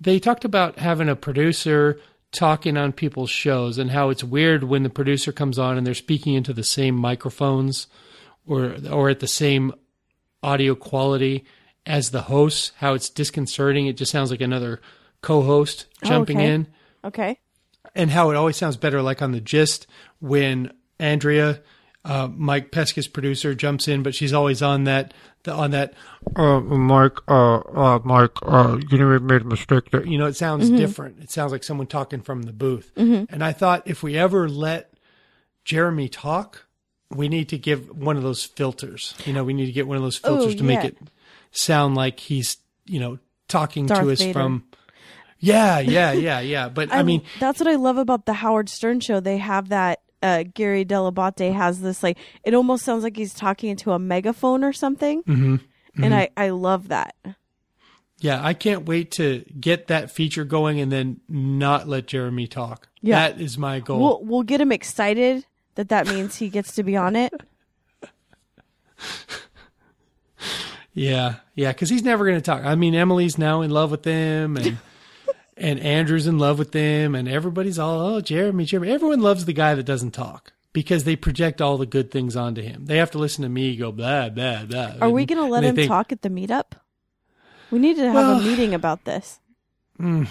they talked about having a producer talking on people's shows and how it's weird when the producer comes on and they're speaking into the same microphones or or at the same audio quality as the host how it's disconcerting it just sounds like another co-host jumping okay. in Okay. and how it always sounds better like on the gist when andrea uh, mike pesca's producer jumps in but she's always on that the, on that Uh, Mike, uh, uh, Mike, uh, you know, made a mistake there. you know it sounds different. It sounds like someone talking from the booth. And i thought if we ever let jeremy talk we need to give one of those filters. You know we need to get one of those filters to make it sound like he's you know talking Darth to us Vader. from yeah yeah yeah yeah. But [LAUGHS] i mean that's what I love about the Howard Stern show. They have that uh, Gary Dell'Abate has this like it almost sounds like he's talking into a megaphone or something, mm-hmm. and I I love that. Yeah, I can't wait to get that feature going and then not let Jeremy talk. Yeah. That is my goal. We'll we'll get him excited that that [LAUGHS] means he gets to be on it. [LAUGHS] yeah, yeah, because he's never going to talk. I mean, Emily's now in love with him, and [LAUGHS] and Andrew's in love with them, and everybody's all, oh, Jeremy, Jeremy. Everyone loves the guy that doesn't talk because they project all the good things onto him. They have to listen to me go blah blah blah. Are we going to let him think, talk at the meetup? We need to have Well- a meeting about this. Hmm.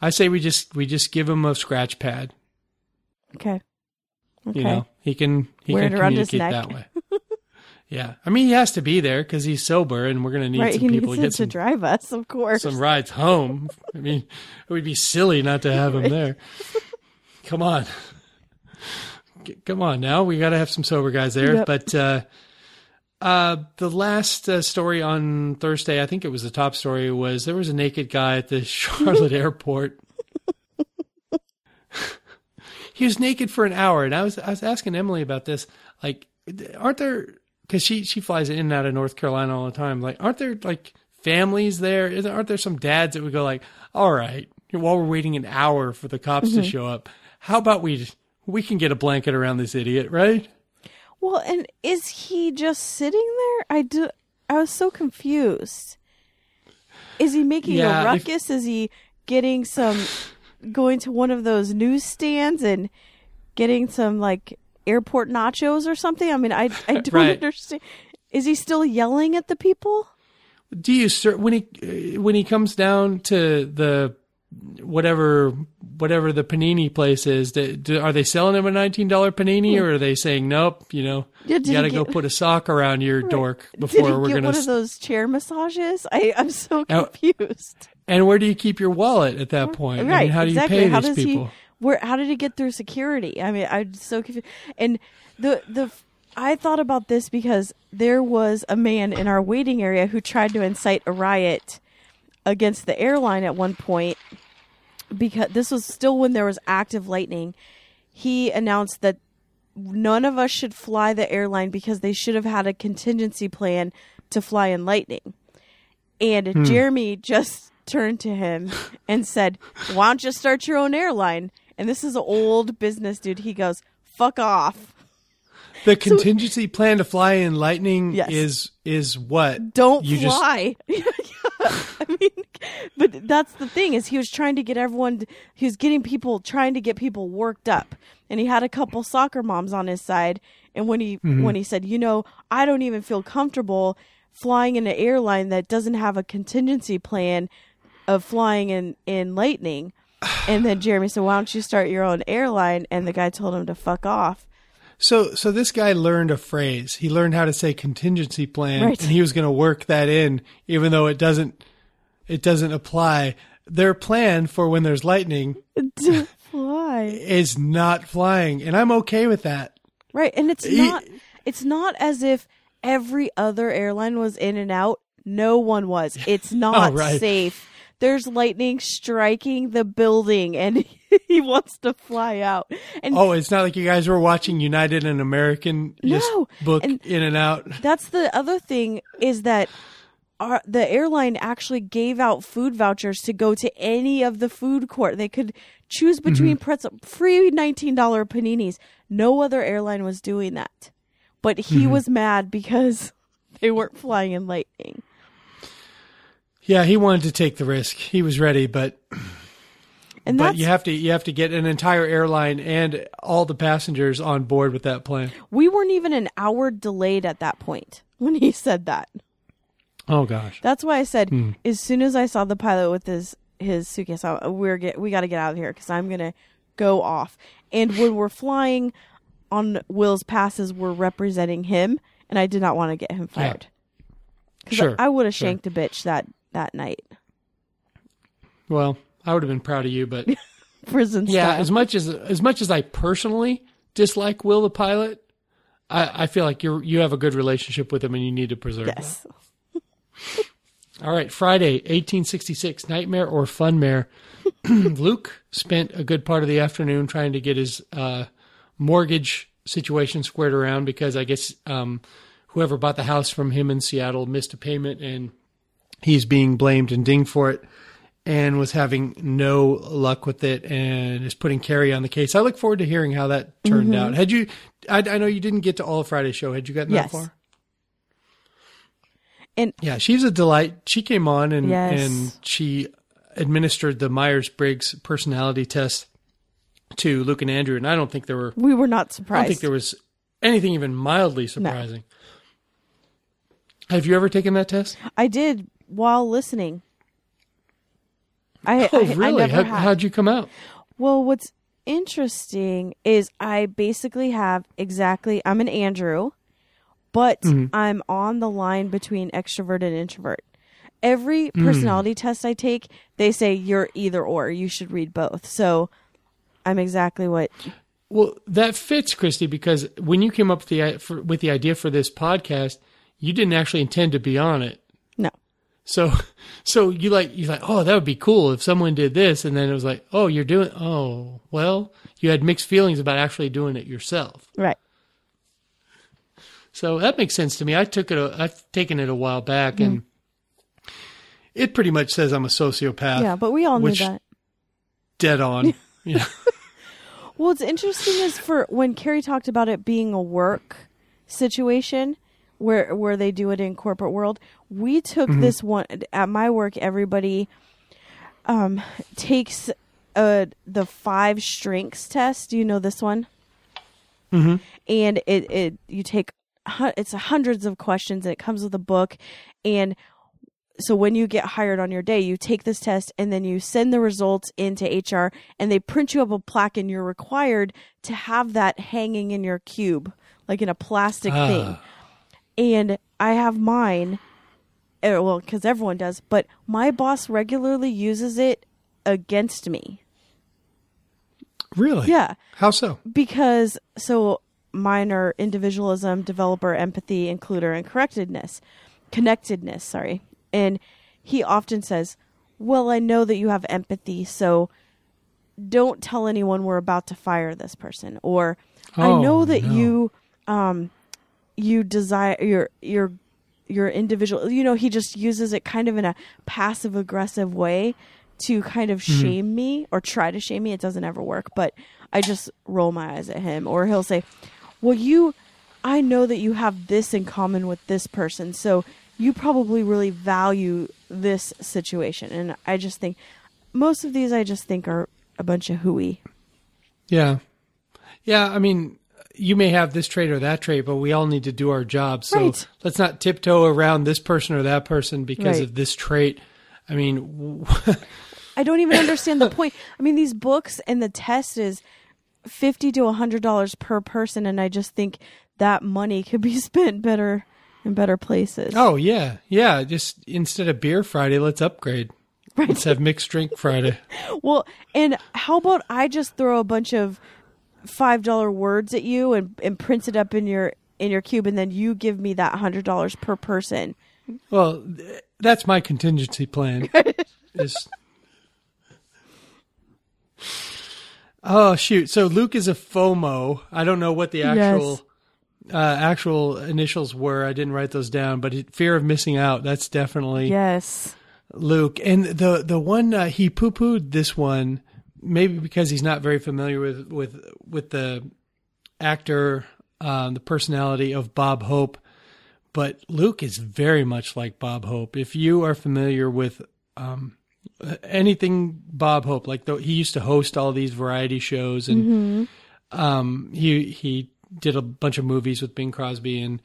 I say we just we just give him a scratch pad. Okay. Okay. You know, he can he Wear can it around his communicate neck. that way. Yeah, I mean he has to be there because he's sober, and we're going to need right. some people to get to drive us, of course. some rides home. I mean, it would be silly not to have him there. Come on. Come on now. We got to have some sober guys there. Yep. But uh, uh, the last uh, story on Thursday, I think it was the top story, was there was a naked guy at the [LAUGHS] Charlotte [LAUGHS] airport. he was naked for an hour, and I was I was asking Emily about this. Like, aren't there? Because she she flies in and out of North Carolina all the time. Like, aren't there like families there? Isn't aren't there some dads that would go like, all right, while we're waiting an hour for the cops to mm-hmm. show up, how about we we can get a blanket around this idiot, right? Well, and is he just sitting there? I do. I was so confused. Is he making Yeah, a if- ruckus? Is he getting some, [SIGHS] going to one of those newsstands and getting some like airport nachos or something? I mean, I I [LAUGHS] don't Right. understand. Is he still yelling at the people? Do you sir when he when he comes down to the whatever whatever the panini place is? Do, do, are they selling him a nineteen dollar panini, hmm. or are they saying nope? You know, Yeah, you got to go put a sock around your dork Did before we're get gonna. one of those chair massages? I I'm so confused. and where do you keep your wallet at that point? I mean, Right. how do exactly. you pay how these people? he where how did he get through security? I mean, I'm so confused. And the the I thought about this because there was a man in our waiting area who tried to incite a riot against the airline at one point because this was still when there was active lightning. He announced that none of us should fly the airline because they should have had a contingency plan to fly in lightning. And hmm. Jeremy just turned to him and said, Why don't you start your own airline? And this is an old business dude. He goes, Fuck off. The contingency plan to fly in lightning Yes. is is what? Don't You fly. Yeah, [LAUGHS] I mean, but that's the thing is he was trying to get everyone. He was getting people trying to get people worked up, and he had a couple soccer moms on his side. And when he Mm-hmm. when he said, you know, I don't even feel comfortable flying in an airline that doesn't have a contingency plan of flying in in lightning. And then Jeremy said, "Why don't you start your own airline?" And the guy told him to fuck off. So so this guy learned a phrase. He learned how to say contingency plan, Right. and he was going to work that in, even though it doesn't it doesn't apply. Their plan for when there's lightning to fly. is not flying, and I'm okay with that. Right, and it's He- not it's not as if every other airline was in and out. No one was. [LAUGHS] It's oh, not Oh, right. safe. There's lightning striking the building and [LAUGHS] he wants to fly out. And Oh, it's not like you guys were watching United and American just No, book and- in and out. that's the other thing is that our, the airline actually gave out food vouchers to go to any of the food court. They could choose Mm-hmm. between pretzel free $19 paninis. No other airline was doing that. But he Mm-hmm. was mad because [LAUGHS] they weren't flying in lightning. Yeah, he wanted to take the risk. He was ready, but And but you have to you have to get an entire airline and all the passengers on board with that plan. we weren't even an hour delayed at that point when he said that. Oh gosh. That's why I said Hmm. as soon as I saw the pilot with his his suitcase, I, we're get we got to get out of here because I'm gonna go off. And when we're flying on Will's passes, we're representing him, and I did not want to get him Yeah. fired. 'Cause Sure. I, would have sure. shanked a bitch that that night, Well, I would have been proud of you, but [LAUGHS] prison yeah, style. as much as as much as I personally dislike Will the pilot, I, I feel like you you have a good relationship with him and you need to preserve it. yes. that. [LAUGHS] All right, Friday, 1866, Nightmare or Funmare. [CLEARS THROAT] Luke spent a good part of the afternoon trying to get his uh, mortgage situation squared around because I guess um, whoever bought the house from him in Seattle missed a payment and he's being blamed and dinged for it and was having no luck with it and is putting Carrie on the case. I look forward to hearing how that turned mm-hmm. out. Had you, I, I know you didn't get to all of Friday's show. Had you gotten Yes. that far? And Yeah, she's a delight. She came on and Yes. and she administered the Myers Briggs personality test to Luke and Andrew, and I don't think there were we were not surprised. I don't think there was anything even mildly surprising. Have you ever taken that test? I did while listening. I, Oh, I, really? I never How, how'd you come out? Well, what's interesting is I basically have exactly I'm an Andrew, but Mm-hmm. I'm on the line between extrovert and introvert. Every Mm. personality test I take, they say you're either or. You should read both. So I'm exactly what Well, that fits, Christy, because when you came up with the for, with the idea for this podcast, you didn't actually intend to be on it. So, [LAUGHS] so you like you like, oh, that would be cool if someone did this, and then it was like, oh, you're doing, oh, well, you had mixed feelings about actually doing it yourself. Right. So that makes sense to me. I took it, a, I've taken it a while back, mm-hmm. and it pretty much says I'm a sociopath. Yeah, but we all knew that. dead on. [LAUGHS] yeah. Well, what's interesting is for when Carrie talked about it being a work situation where where they do it in corporate world, we took this one at my work. Everybody um, takes uh, the five strengths test. Do you know this one? Mm-hmm. And it it you take it's hundreds of questions and it comes with a book and so when you get hired on your day, you take this test and then you send the results into HR and they print you up a plaque and you're required to have that hanging in your cube, like in a plastic thing. And I have mine, uh, well, because everyone does, but my boss regularly uses it against me. Really? Yeah. How so? Because, so mine are individualism, developer, empathy, includer, and correctedness. Connectedness, sorry. And he often says, Well, I know that you have empathy, so don't tell anyone we're about to fire this person. Or I Oh, know that no. you um you desire your your your individual you know, he just uses it kind of in a passive aggressive way to kind of Mm-hmm. shame me or try to shame me. It doesn't ever work, but I just roll my eyes at him. Or he'll say, Well, you, I know that you have this in common with this person. So you probably really value this situation. And I just think most of these I just think are a bunch of hooey. Yeah. Yeah. I mean, you may have this trait or that trait, but we all need to do our job. So Right. let's not tiptoe around this person or that person because Right. of this trait. I mean, [LAUGHS] I don't even understand the point. I mean, these books and the test is fifty to hundred dollars per person, and I just think that money could be [LAUGHS] spent better in better places. oh yeah, yeah. Just instead of beer Friday, let's upgrade. Let's have mixed drink Friday. [LAUGHS] Well, and how about I just throw a bunch of five dollar words at you and and print it up in your in your cube, and then you give me that hundred dollars per person. Well, that's my contingency plan. [LAUGHS] is oh shoot! So Luke is a FOMO. I don't know what the actual uh, actual initials were. I didn't write those down, but it, fear of missing out. That's definitely Yes. Luke. And the the one uh, he poo pooed this one, maybe because he's not very familiar with with with the actor, um, the personality of Bob Hope. But Luke is very much like Bob Hope. If you are familiar with um, anything Bob Hope, like the, he used to host all these variety shows, and um, he he did a bunch of movies with Bing Crosby, and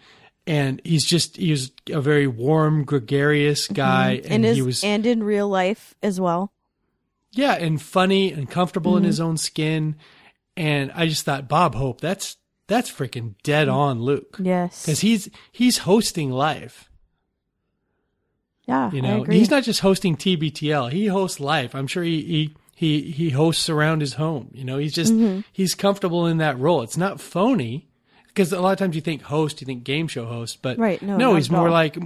and he's just he was a very warm, gregarious guy, and, And is he was and in real life as well. Yeah, and funny and comfortable in his own skin. And I just thought, Bob Hope, that's that's freaking dead on Luke. Yes. Because he's he's hosting live. yeah. You know, he's not just hosting TBTL. He hosts live. I'm sure he he he, he hosts around his home. You know, he's just Mm-hmm. he's comfortable in that role. It's not phony. Because a lot of times you think host, you think game show host, but Right, no, no, he's more all. like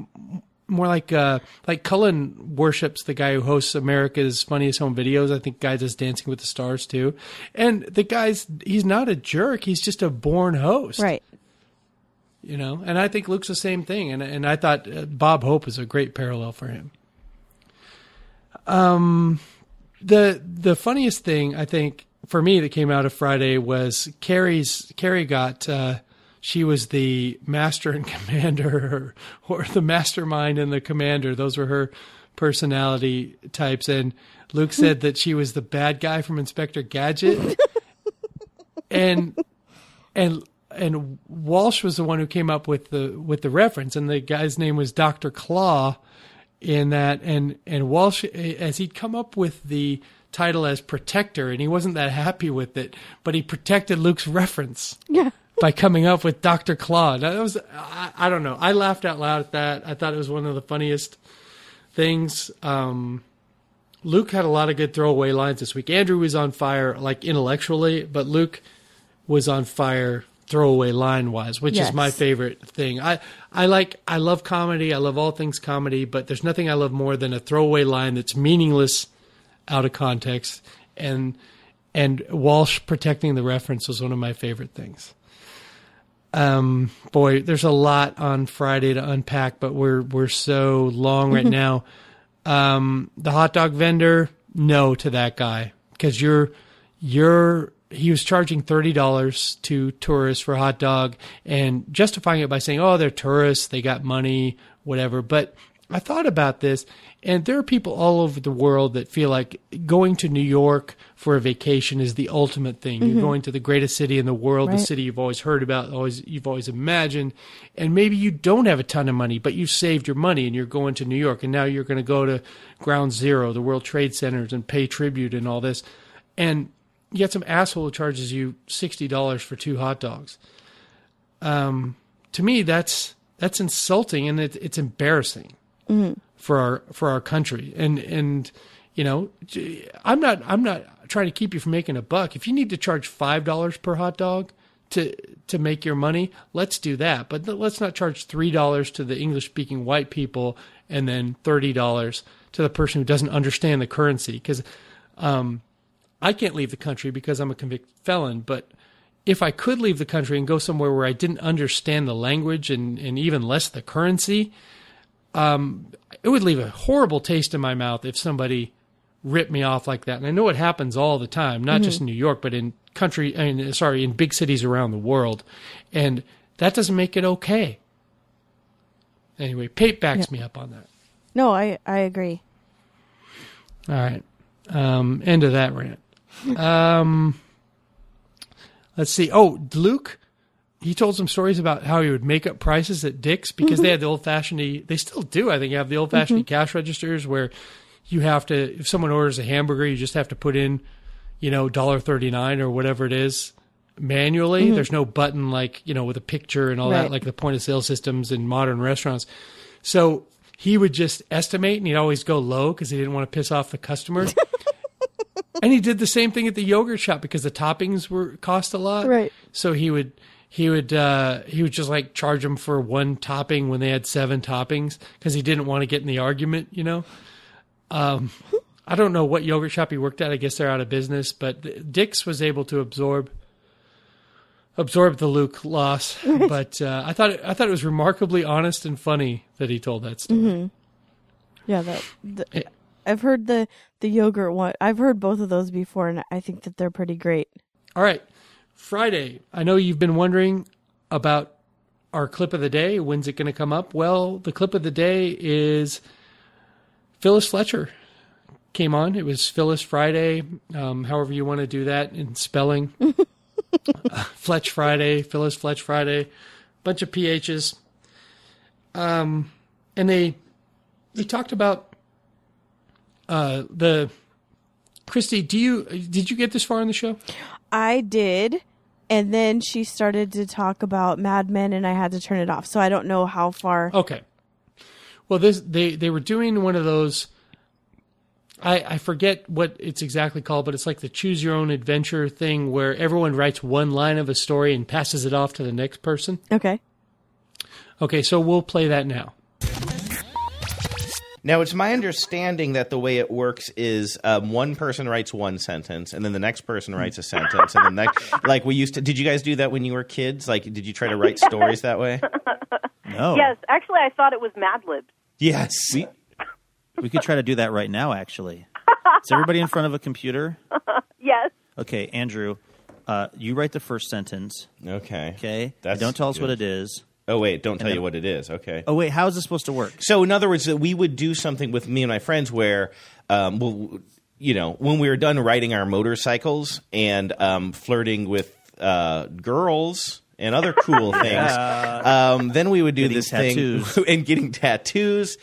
more like uh like Cullen worships the guy who hosts America's Funniest Home Videos. I think guy does Dancing with the Stars too. And the guy's he's not a jerk. He's just a born host, right. You know. And I think Luke's the same thing. And and I thought uh, Bob Hope is a great parallel for him. Um, the the funniest thing I think for me that came out of Friday was Carrie's Carrie got. Uh, she was the master and [LAUGHS] commander, or, or the mastermind and the commander. Those were her personality types. And Luke [LAUGHS] said that she was the bad guy from Inspector Gadget. and and and Walsh was the one who came up with the with the reference, and the guy's name was Doctor Claw. In that, and and Walsh, as he'd come up with the title as protector, and he wasn't that happy with it, but he protected Luke's reference Yeah. By coming up with Dr. Claw. That was, I, I don't know. I laughed out loud at that. I thought it was one of the funniest things. Um, Luke had a lot of good throwaway lines this week. Andrew was on fire, like intellectually, but Luke was on fire throwaway line wise, which Yes. is my favorite thing. I I like I love comedy. I love all things comedy, but there's nothing I love more than a throwaway line that's meaningless out of context and and Walsh protecting the reference was one of my favorite things. Um, boy, there's a lot on Friday to unpack, but we're we're so long right [LAUGHS] now. Um, the hot dog vendor, no to that guy because you're you're he was charging thirty dollars to tourists for a hot dog and justifying it by saying, "Oh, they're tourists, they got money, whatever." But I thought about this, and there are people all over the world that feel like going to New York for a vacation is the ultimate thing. You're going to the greatest city in the world, the city you've always heard about, always you've always imagined, and maybe you don't have a ton of money, but you've saved your money and you're going to New York, and now you're going to go to Ground Zero, the World Trade Centers, and pay tribute and all this, and you get some asshole who charges you sixty dollars for two hot dogs. Um, to me, that's that's insulting and it, it's embarrassing for our for our country. And and you know, I'm not I'm not trying to keep you from making a buck. If you need to charge five dollars per hot dog to to make your money, let's do that. But let's not charge three dollars to the English speaking white people and then thirty dollars to the person who doesn't understand the currency because. Um, I can't leave the country because I'm a convicted felon, but if I could leave the country and go somewhere where I didn't understand the language and, and even less the currency, um, it would leave a horrible taste in my mouth if somebody ripped me off like that. And I know it happens all the time, not just in New York, but in country, I mean, sorry, in big cities around the world. And that doesn't make it okay. Anyway, Pate backs me up on that. No, I I agree. All right. Um, end of that rant. [LAUGHS] Um, let's see. Oh, Luke, he told some stories about how he would make up prices at Dick's because they mm-hmm. had the old fashioned, they still do, I think, have the old fashioned mm-hmm. cash registers where you have to, if someone orders a hamburger, you just have to put in, you know, $1.39 or whatever it is manually. Mm-hmm. There's no button like, you know, with a picture and all that, like the point of sale systems in modern restaurants. So he would just estimate and he'd always go low because he didn't want to piss off the customer. [LAUGHS] and he did the same thing at the yogurt shop because the toppings were cost a lot. Right. So he would he would uh, he would just like charge them for one topping when they had seven toppings because he didn't want to get in the argument. You know. Um, I don't know what yogurt shop he worked at. I guess they're out of business. But Dick's was able to absorb absorb the Luke loss. [LAUGHS] But uh, I thought it, I thought it was remarkably honest and funny that he told that story. Yeah, that the, Eh. I've heard the the yogurt one. I've heard both of those before, and I think that they're pretty great. All right. Friday. I know you've been wondering about our clip of the day. When's it going to come up? Well, the clip of the day is Phyllis Fletcher came on. It was Phyllis Friday, um, however you want to do that in spelling. Uh, [LAUGHS] Fletch Friday, Phyllis Fletch Friday, bunch of PHs. Um, and they they talked about uh, the Christy. Do you did you get this far in the show? I did, and then she started to talk about Mad Men, and I had to turn it off. So I don't know how far. Okay. Well, this they they were doing one of those. I I forget what it's exactly called, but it's like the choose your own adventure thing where everyone writes one line of a story and passes it off to the next person. Okay. Okay, so we'll play that now. Now, it's my understanding that the way it works is um, one person writes one sentence, and then the next person writes a sentence, and then next, [LAUGHS] like we used to. Did you guys do that when you were kids? Like, did you try to write stories that way? [LAUGHS] No. Yes, actually, I thought it was Mad Libs. Yes. We, we could try to do that right now, actually. Is everybody in front of a computer? [LAUGHS] Yes. Okay, Andrew, uh, you write the first sentence, Okay. okay? That's Don't tell us what it is. Oh wait, don't tell then- you what it is. Okay. Oh, wait, how is this supposed to work? So, in other words, that we would do something with me and my friends where, um, well, you know, when we were done riding our motorcycles and um, flirting with uh, girls and other cool [LAUGHS] things, um, then we would do Getting this tattoos. thing [LAUGHS] and getting tattoos.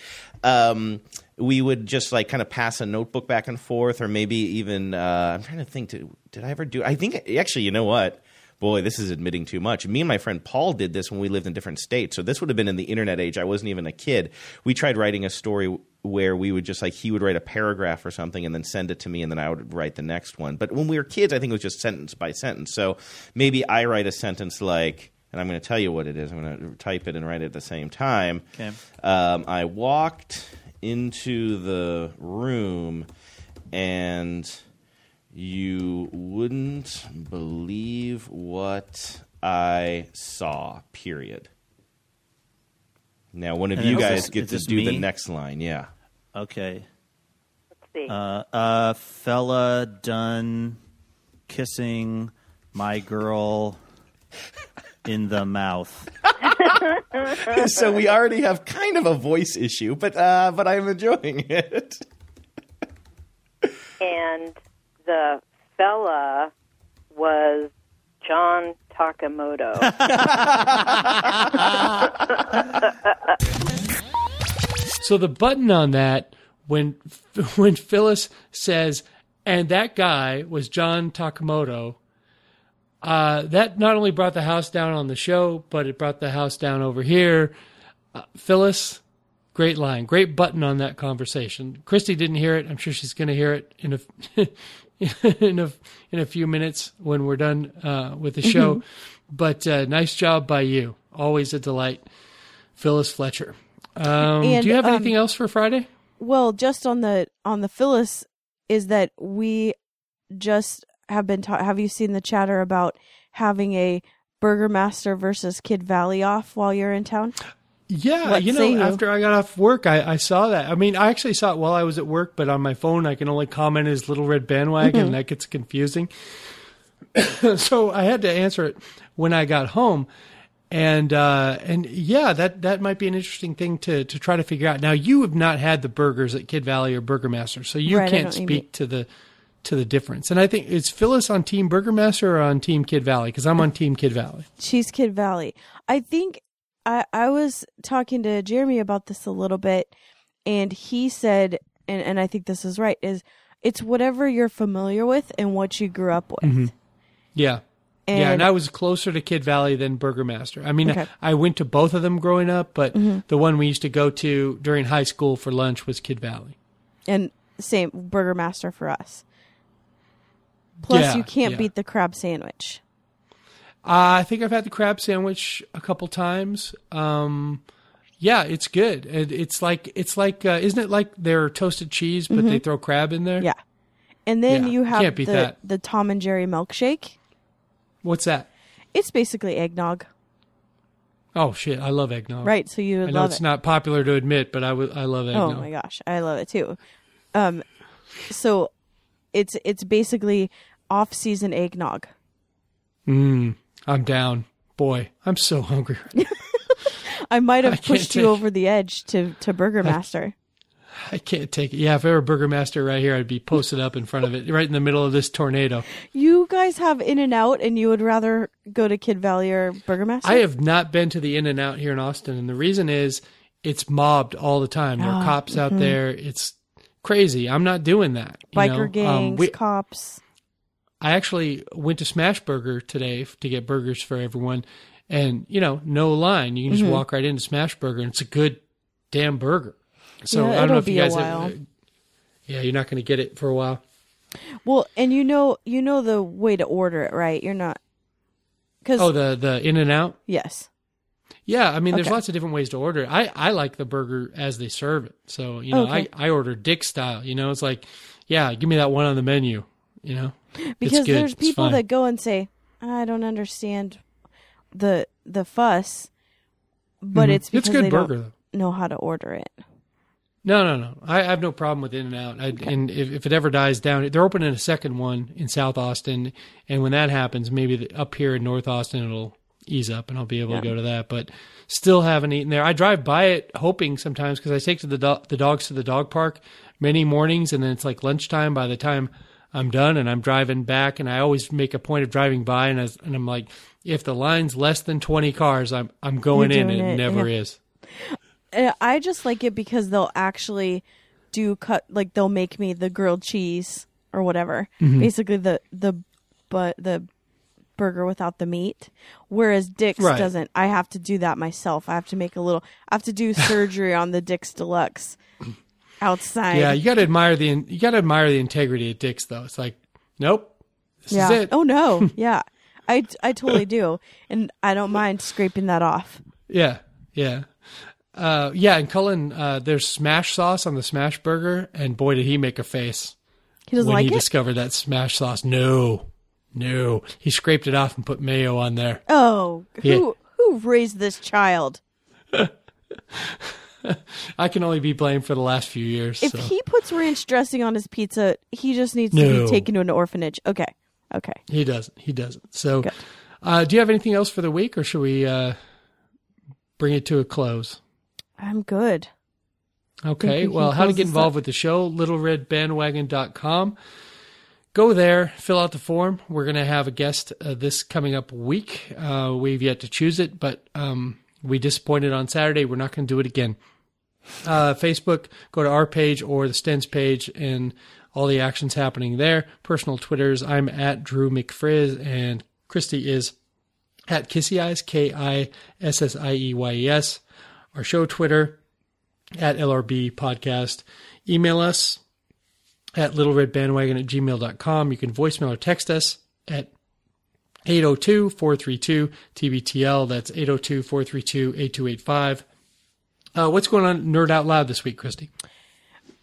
Um, we would just like kind of pass a notebook back and forth, or maybe even uh, I'm trying to think. Did, did I ever do? I think actually, you know what? Boy, this is admitting too much. Me and my friend Paul did this when we lived in different states. So this would have been in the internet age. I wasn't even a kid. We tried writing a story where we would just like he would write a paragraph or something and then send it to me and then I would write the next one. But when we were kids, I think it was just sentence by sentence. So maybe I write a sentence like, and I'm going to tell you what it is. I'm going to type it and write it at the same time. Okay. Um, I walked into the room and you wouldn't believe what I saw. Period. Now, one of And you guys this- get to this do the next line. Yeah. Okay. Let's see. Uh, uh, fella done kissing my girl in the mouth. [LAUGHS] so we already have kind of a voice issue, but uh, but I'm enjoying it. and the fella was John Takamoto. [LAUGHS] So the button on that when [LAUGHS] when Phyllis says, "And that guy was John Takamoto," uh, that not only brought the house down on the show, but it brought the house down over here. Uh, Phyllis, great line, great button on that conversation. Christy didn't hear it. I'm sure she's going to hear it in a [LAUGHS] [LAUGHS] in a in a few minutes when we're done uh, with the show. But uh, nice job by you. Always a delight, Phyllis Fletcher. Um, And, do you have um, anything else for Friday? Well, just on the on the Phyllis is that we just have been taught. Have you seen the chatter about having a Burgermaster versus Kid Valley off while you're in town? Yeah, what you know, you? after I got off work, I, I saw that. I mean, I actually saw it while I was at work, but on my phone, I can only comment as Little Red Bandwagon, Mm-hmm. and that gets confusing. [COUGHS] so I had to answer it when I got home, and uh, and yeah, that that might be an interesting thing to to try to figure out. Now, you have not had the burgers at Kid Valley or Burgermaster, so you Right, can't speak to the to the difference. And I think is Phyllis on Team Burgermaster or on Team Kid Valley? Because I'm on Team Kid Valley. She's Kid Valley. I think I I was talking to Jeremy about this a little bit, and he said, and and I think this is right. Is it's whatever you're familiar with and what you grew up with. Mm-hmm. Yeah. And, yeah, and I was closer to Kid Valley than Burgermaster. I mean, Okay. I went to both of them growing up, but mm-hmm. the one we used to go to during high school for lunch was Kid Valley. and same Burgermaster for us. Plus, Yeah, you can't yeah. beat the crab sandwich. Uh, I think I've had the crab sandwich a couple times. Um, yeah, it's good. It, it's like it's like uh, isn't it like their toasted cheese, but they throw crab in there? Mm-hmm. Yeah, and then Yeah, you have can't beat the that. the Tom and Jerry milkshake. What's that? It's basically eggnog, Oh shit, I love eggnog. right? So you I know it's it. not popular to admit, but I would- I love eggnog. Oh my gosh, I love it too. Um, so it's it's basically off season eggnog. Mm, I'm down. Boy, I'm so hungry. [LAUGHS] I might have can't pushed you take- over the edge to to Burgermaster. I can't take it. Yeah, if I were Burgermaster right here, I'd be posted up in front of it, right in the middle of this tornado. You guys have In-N-Out, and you would rather go to Kid Valley or Burgermaster? I have not been to the In-N-Out here in Austin, and the reason is it's mobbed all the time. There are Oh, cops out there. It's crazy. I'm not doing that. you biker know? Um, gangs, we- cops. I actually went to Smashburger today to get burgers for everyone, and you know, no line. You can Mm-hmm. just walk right into Smashburger, and it's a good damn burger. So Yeah, I don't know if you guys. Have, yeah, you're not going to get it for a while. Well, and you know you know the way to order it, right? You're not because Oh, the the In-N-Out. yes, Yeah, I mean, there's Okay. lots of different ways to order it. I, I like the burger as they serve it. So, you know, Okay. I, I order Dick style. You know, it's like, yeah, give me that one on the menu. You know, because there's It's people fine. that go and say, "I don't understand the the fuss," but Mhm. it's because it's good they burger don't though. know how to order it. No, no, no. I, I have no problem with In-N-Out. I, And if, if it ever dies down, they're opening a second one in South Austin. And when that happens, maybe the, up here in North Austin, it'll ease up and I'll be able to go to that. But still haven't eaten there. I drive by it hoping sometimes because I take to the do- the dogs to the dog park many mornings, and then it's like lunchtime by the time I'm done, and I'm driving back, and I always make a point of driving by, and, I, and I'm like, if the line's less than 20 cars, I'm I'm going in. and It it, never yeah. is. I just like it because they'll actually do cut like they'll make me the grilled cheese or whatever. Mm-hmm. Basically the the but the burger without the meat. Whereas Dick's Right. doesn't. I have to do that myself. I have to make a little I have to do [LAUGHS] surgery on the Dick's Deluxe. Outside. Yeah, you got to admire the you got to admire the integrity of Dick's though. It's like, nope, this yeah. is it. Oh no. [LAUGHS] yeah. I I totally do, and I don't [LAUGHS] mind scraping that off. Yeah, yeah, uh, yeah. And Cullen, uh, there's smash sauce on the smash burger, and boy, did he make a face He doesn't when like he it. discovered that smash sauce. No, no, he scraped it off and put mayo on there. oh, who Yeah. who raised this child? [LAUGHS] [LAUGHS] I can only be blamed for the last few years. If so. he puts ranch dressing on his pizza, he just needs to be taken to an orphanage. Okay. Okay. He doesn't. He doesn't. So, uh, do you have anything else for the week, or should we uh, bring it to a close? I'm good. Okay. Well, how to get involved with the show, littleredbandwagon.com. Go there, fill out the form. We're going to have a guest uh, this coming up week. Uh, we've yet to choose it, but um, we disappointed on Saturday. We're not going to do it again. Uh, Facebook, go to our page or the Stens page and all the actions happening there. Personal Twitters, I'm at Drew McFrizz and Christy is at Kissy Eyes, K I S S I E Y E S. Our show Twitter, at LRB Podcast. Email us at littleredbandwagon at gmail.com. You can voicemail or text us at 802-432-TBTL. That's 802-432-8285. Uh, what's going on Nerd Out Loud this week, Christy?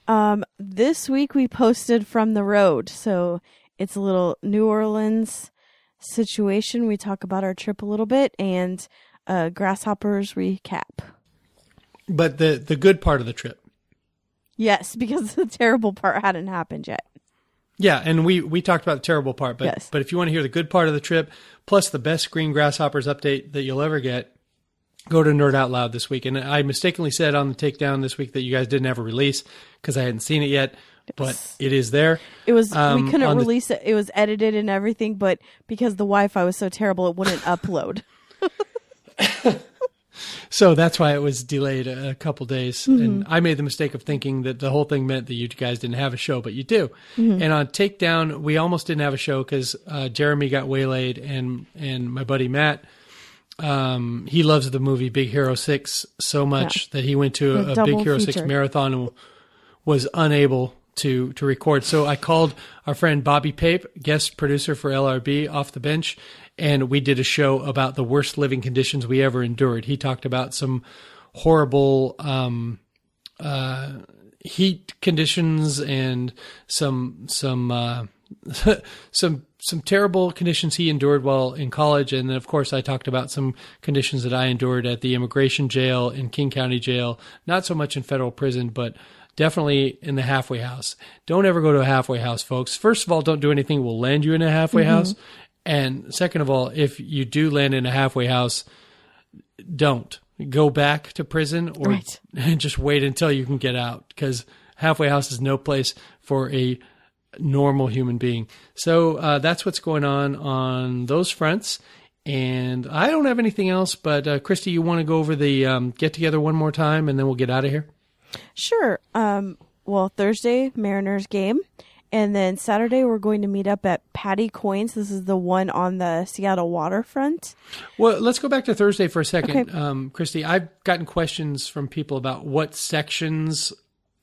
Um, this week we posted from the road, so it's a little New Orleans situation. We talk about our trip a little bit and uh, grasshoppers recap. But the, the good part of the trip. Yes, [LAUGHS] because the terrible part hadn't happened yet. Yeah, and we, we talked about the terrible part, but Yes. but if you want to hear the good part of the trip, plus the best Green Grasshoppers update that you'll ever get, go to Nerd Out Loud this week. And I mistakenly said on the takedown this week that you guys didn't have a release because I hadn't seen it yet, but it is there. It was Um, we couldn't on the- release it. It was edited and everything, but because the Wi-Fi was so terrible, it wouldn't [LAUGHS] upload. [LAUGHS] So that's why it was delayed a, couple days. Mm-hmm. And I made the mistake of thinking that the whole thing meant that you guys didn't have a show, but you do. Mm-hmm. And on Takedown, we almost didn't have a show because uh, Jeremy got waylaid, and and my buddy Matt, um, he loves the movie Big Hero Six so much that he went to A a, Big Hero Six marathon and was unable to to record. So I called our friend Bobby Pape, guest producer for LRB, off the bench, and we did a show about the worst living conditions we ever endured. He talked about some horrible um, uh, heat conditions and some some uh, [LAUGHS] some some terrible conditions he endured while in college, and then of course I talked about some conditions that I endured at the immigration jail in King County Jail. Not so much in federal prison, but definitely in the halfway house. Don't ever go to a halfway house, folks. First of all, don't do anything will land you in a halfway house, and second of all, if you do land in a halfway house, don't go back to prison or Right. [LAUGHS] just wait until you can get out because halfway house is no place for a normal human being. So uh, that's what's going on on those fronts. And I don't have anything else, but uh, Christy, you want to go over the um, get together one more time and then we'll get out of here? Sure. Um, well, Thursday, Mariners game. And then Saturday, we're going to meet up at Patty Coins. This is the one on the Seattle waterfront. Well, let's go back to Thursday for a second, Okay. um, Christy. I've gotten questions from people about what sections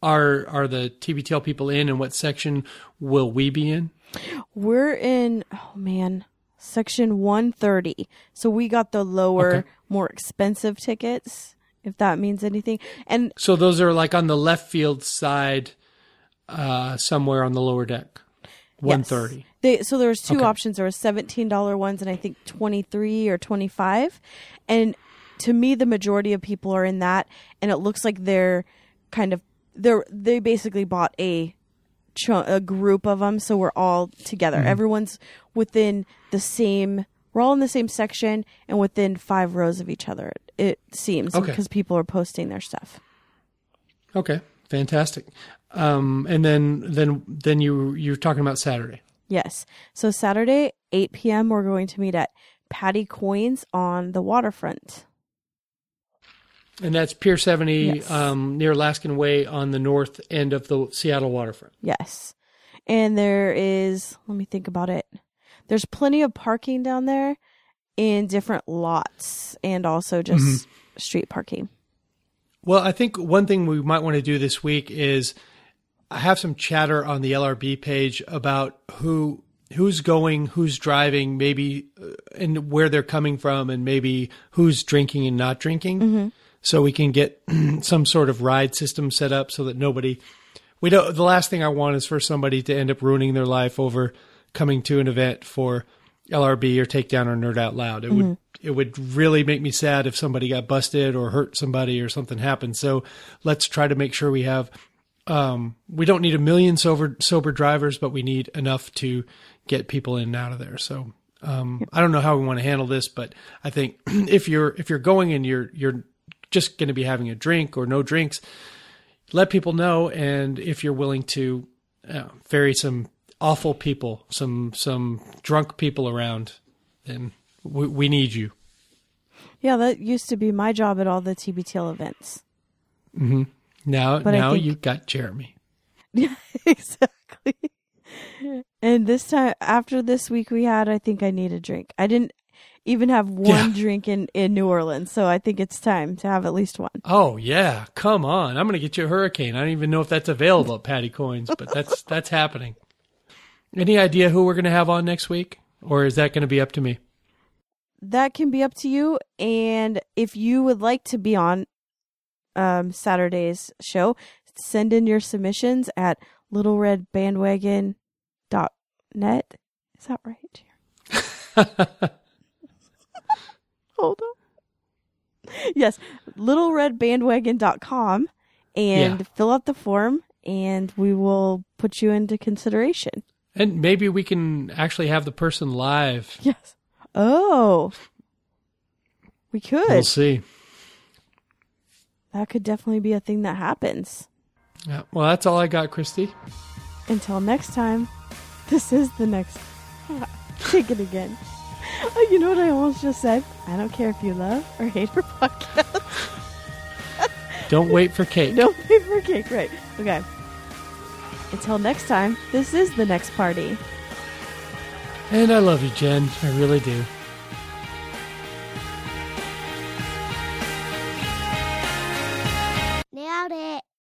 are are the TBTL people in, and what section will we be in? We're in, oh man, section 130. So we got the lower, Okay. more expensive tickets, if that means anything. And So those are like on the left field side, uh, somewhere on the lower deck, one thirty. Yes. They, so there was two Okay. options. There was seventeen dollar ones and I think twenty three or twenty five. And to me, the majority of people are in that, and it looks like they're kind of they're they basically bought a ch- a group of them, so we're all together. Mm-hmm. Everyone's within the same. We're all in the same section and within five rows of each other. It seems Okay. because people are posting their stuff. Okay, fantastic. Um, and then then then you you're talking about Saturday. Yes. So Saturday, 8 p.m., we're going to meet at Paddy Coyne's on the waterfront. And that's Pier 70 Yes. um, near Alaskan Way on the north end of the Seattle waterfront. Yes. And there is, let me think about it. There's plenty of parking down there in different lots and also just street parking. Well, I think one thing we might want to do this week is I have some chatter on the LRB page about who who's going, who's driving, maybe uh, and where they're coming from, and maybe who's drinking and not drinking, so we can get [CLEARS THROAT] some sort of ride system set up so that nobody. We don't. The last thing I want is for somebody to end up ruining their life over coming to an event for LRB or Takedown or Nerd Out Loud. It would it would really make me sad if somebody got busted or hurt somebody or something happened. So let's try to make sure we have. Um, we don't need a million sober sober drivers, but we need enough to get people in and out of there. So um, I don't know how we want to handle this, but I think [CLEARS THROAT] if you're if you're going and you're you're just going to be having a drink or no drinks, let people know. And if you're willing to uh, ferry some awful people, some some drunk people around, then we, we need you. Yeah, that used to be my job at all the TBTL events. Now But now think- you got Jeremy. [LAUGHS] Yeah, exactly. And this time, after this week we had, I think I need a drink. I didn't even have one Yeah. drink in, in New Orleans, so I think it's time to have at least one. Oh yeah, come on! I'm going to get you a hurricane. I don't even know if that's available at Paddy Coyne's, but that's [LAUGHS] that's happening. Any idea who we're going to have on next week, or is that going to be up to me? That can be up to you. And if you would like to be on um, Saturday's show, send in your submissions at littleredbandwagon.net. Is that right? [LAUGHS] Hold on. Yes, littleredbandwagon.com and Yeah. fill out the form and we will put you into consideration. And maybe we can actually have the person live. Yes. Oh. We could. We'll see. That could definitely be a thing that happens. Yeah. Well, that's all I got, Christy. Until next time, this is the next. [LAUGHS] Take it again. Oh, you know what I almost just said? I don't care if you love or hate her [LAUGHS] podcast. [LAUGHS] Don't wait for cake. No paper cake, right? Okay. Until next time, this is the next party. And I love you, Jen. I really do. れあれ。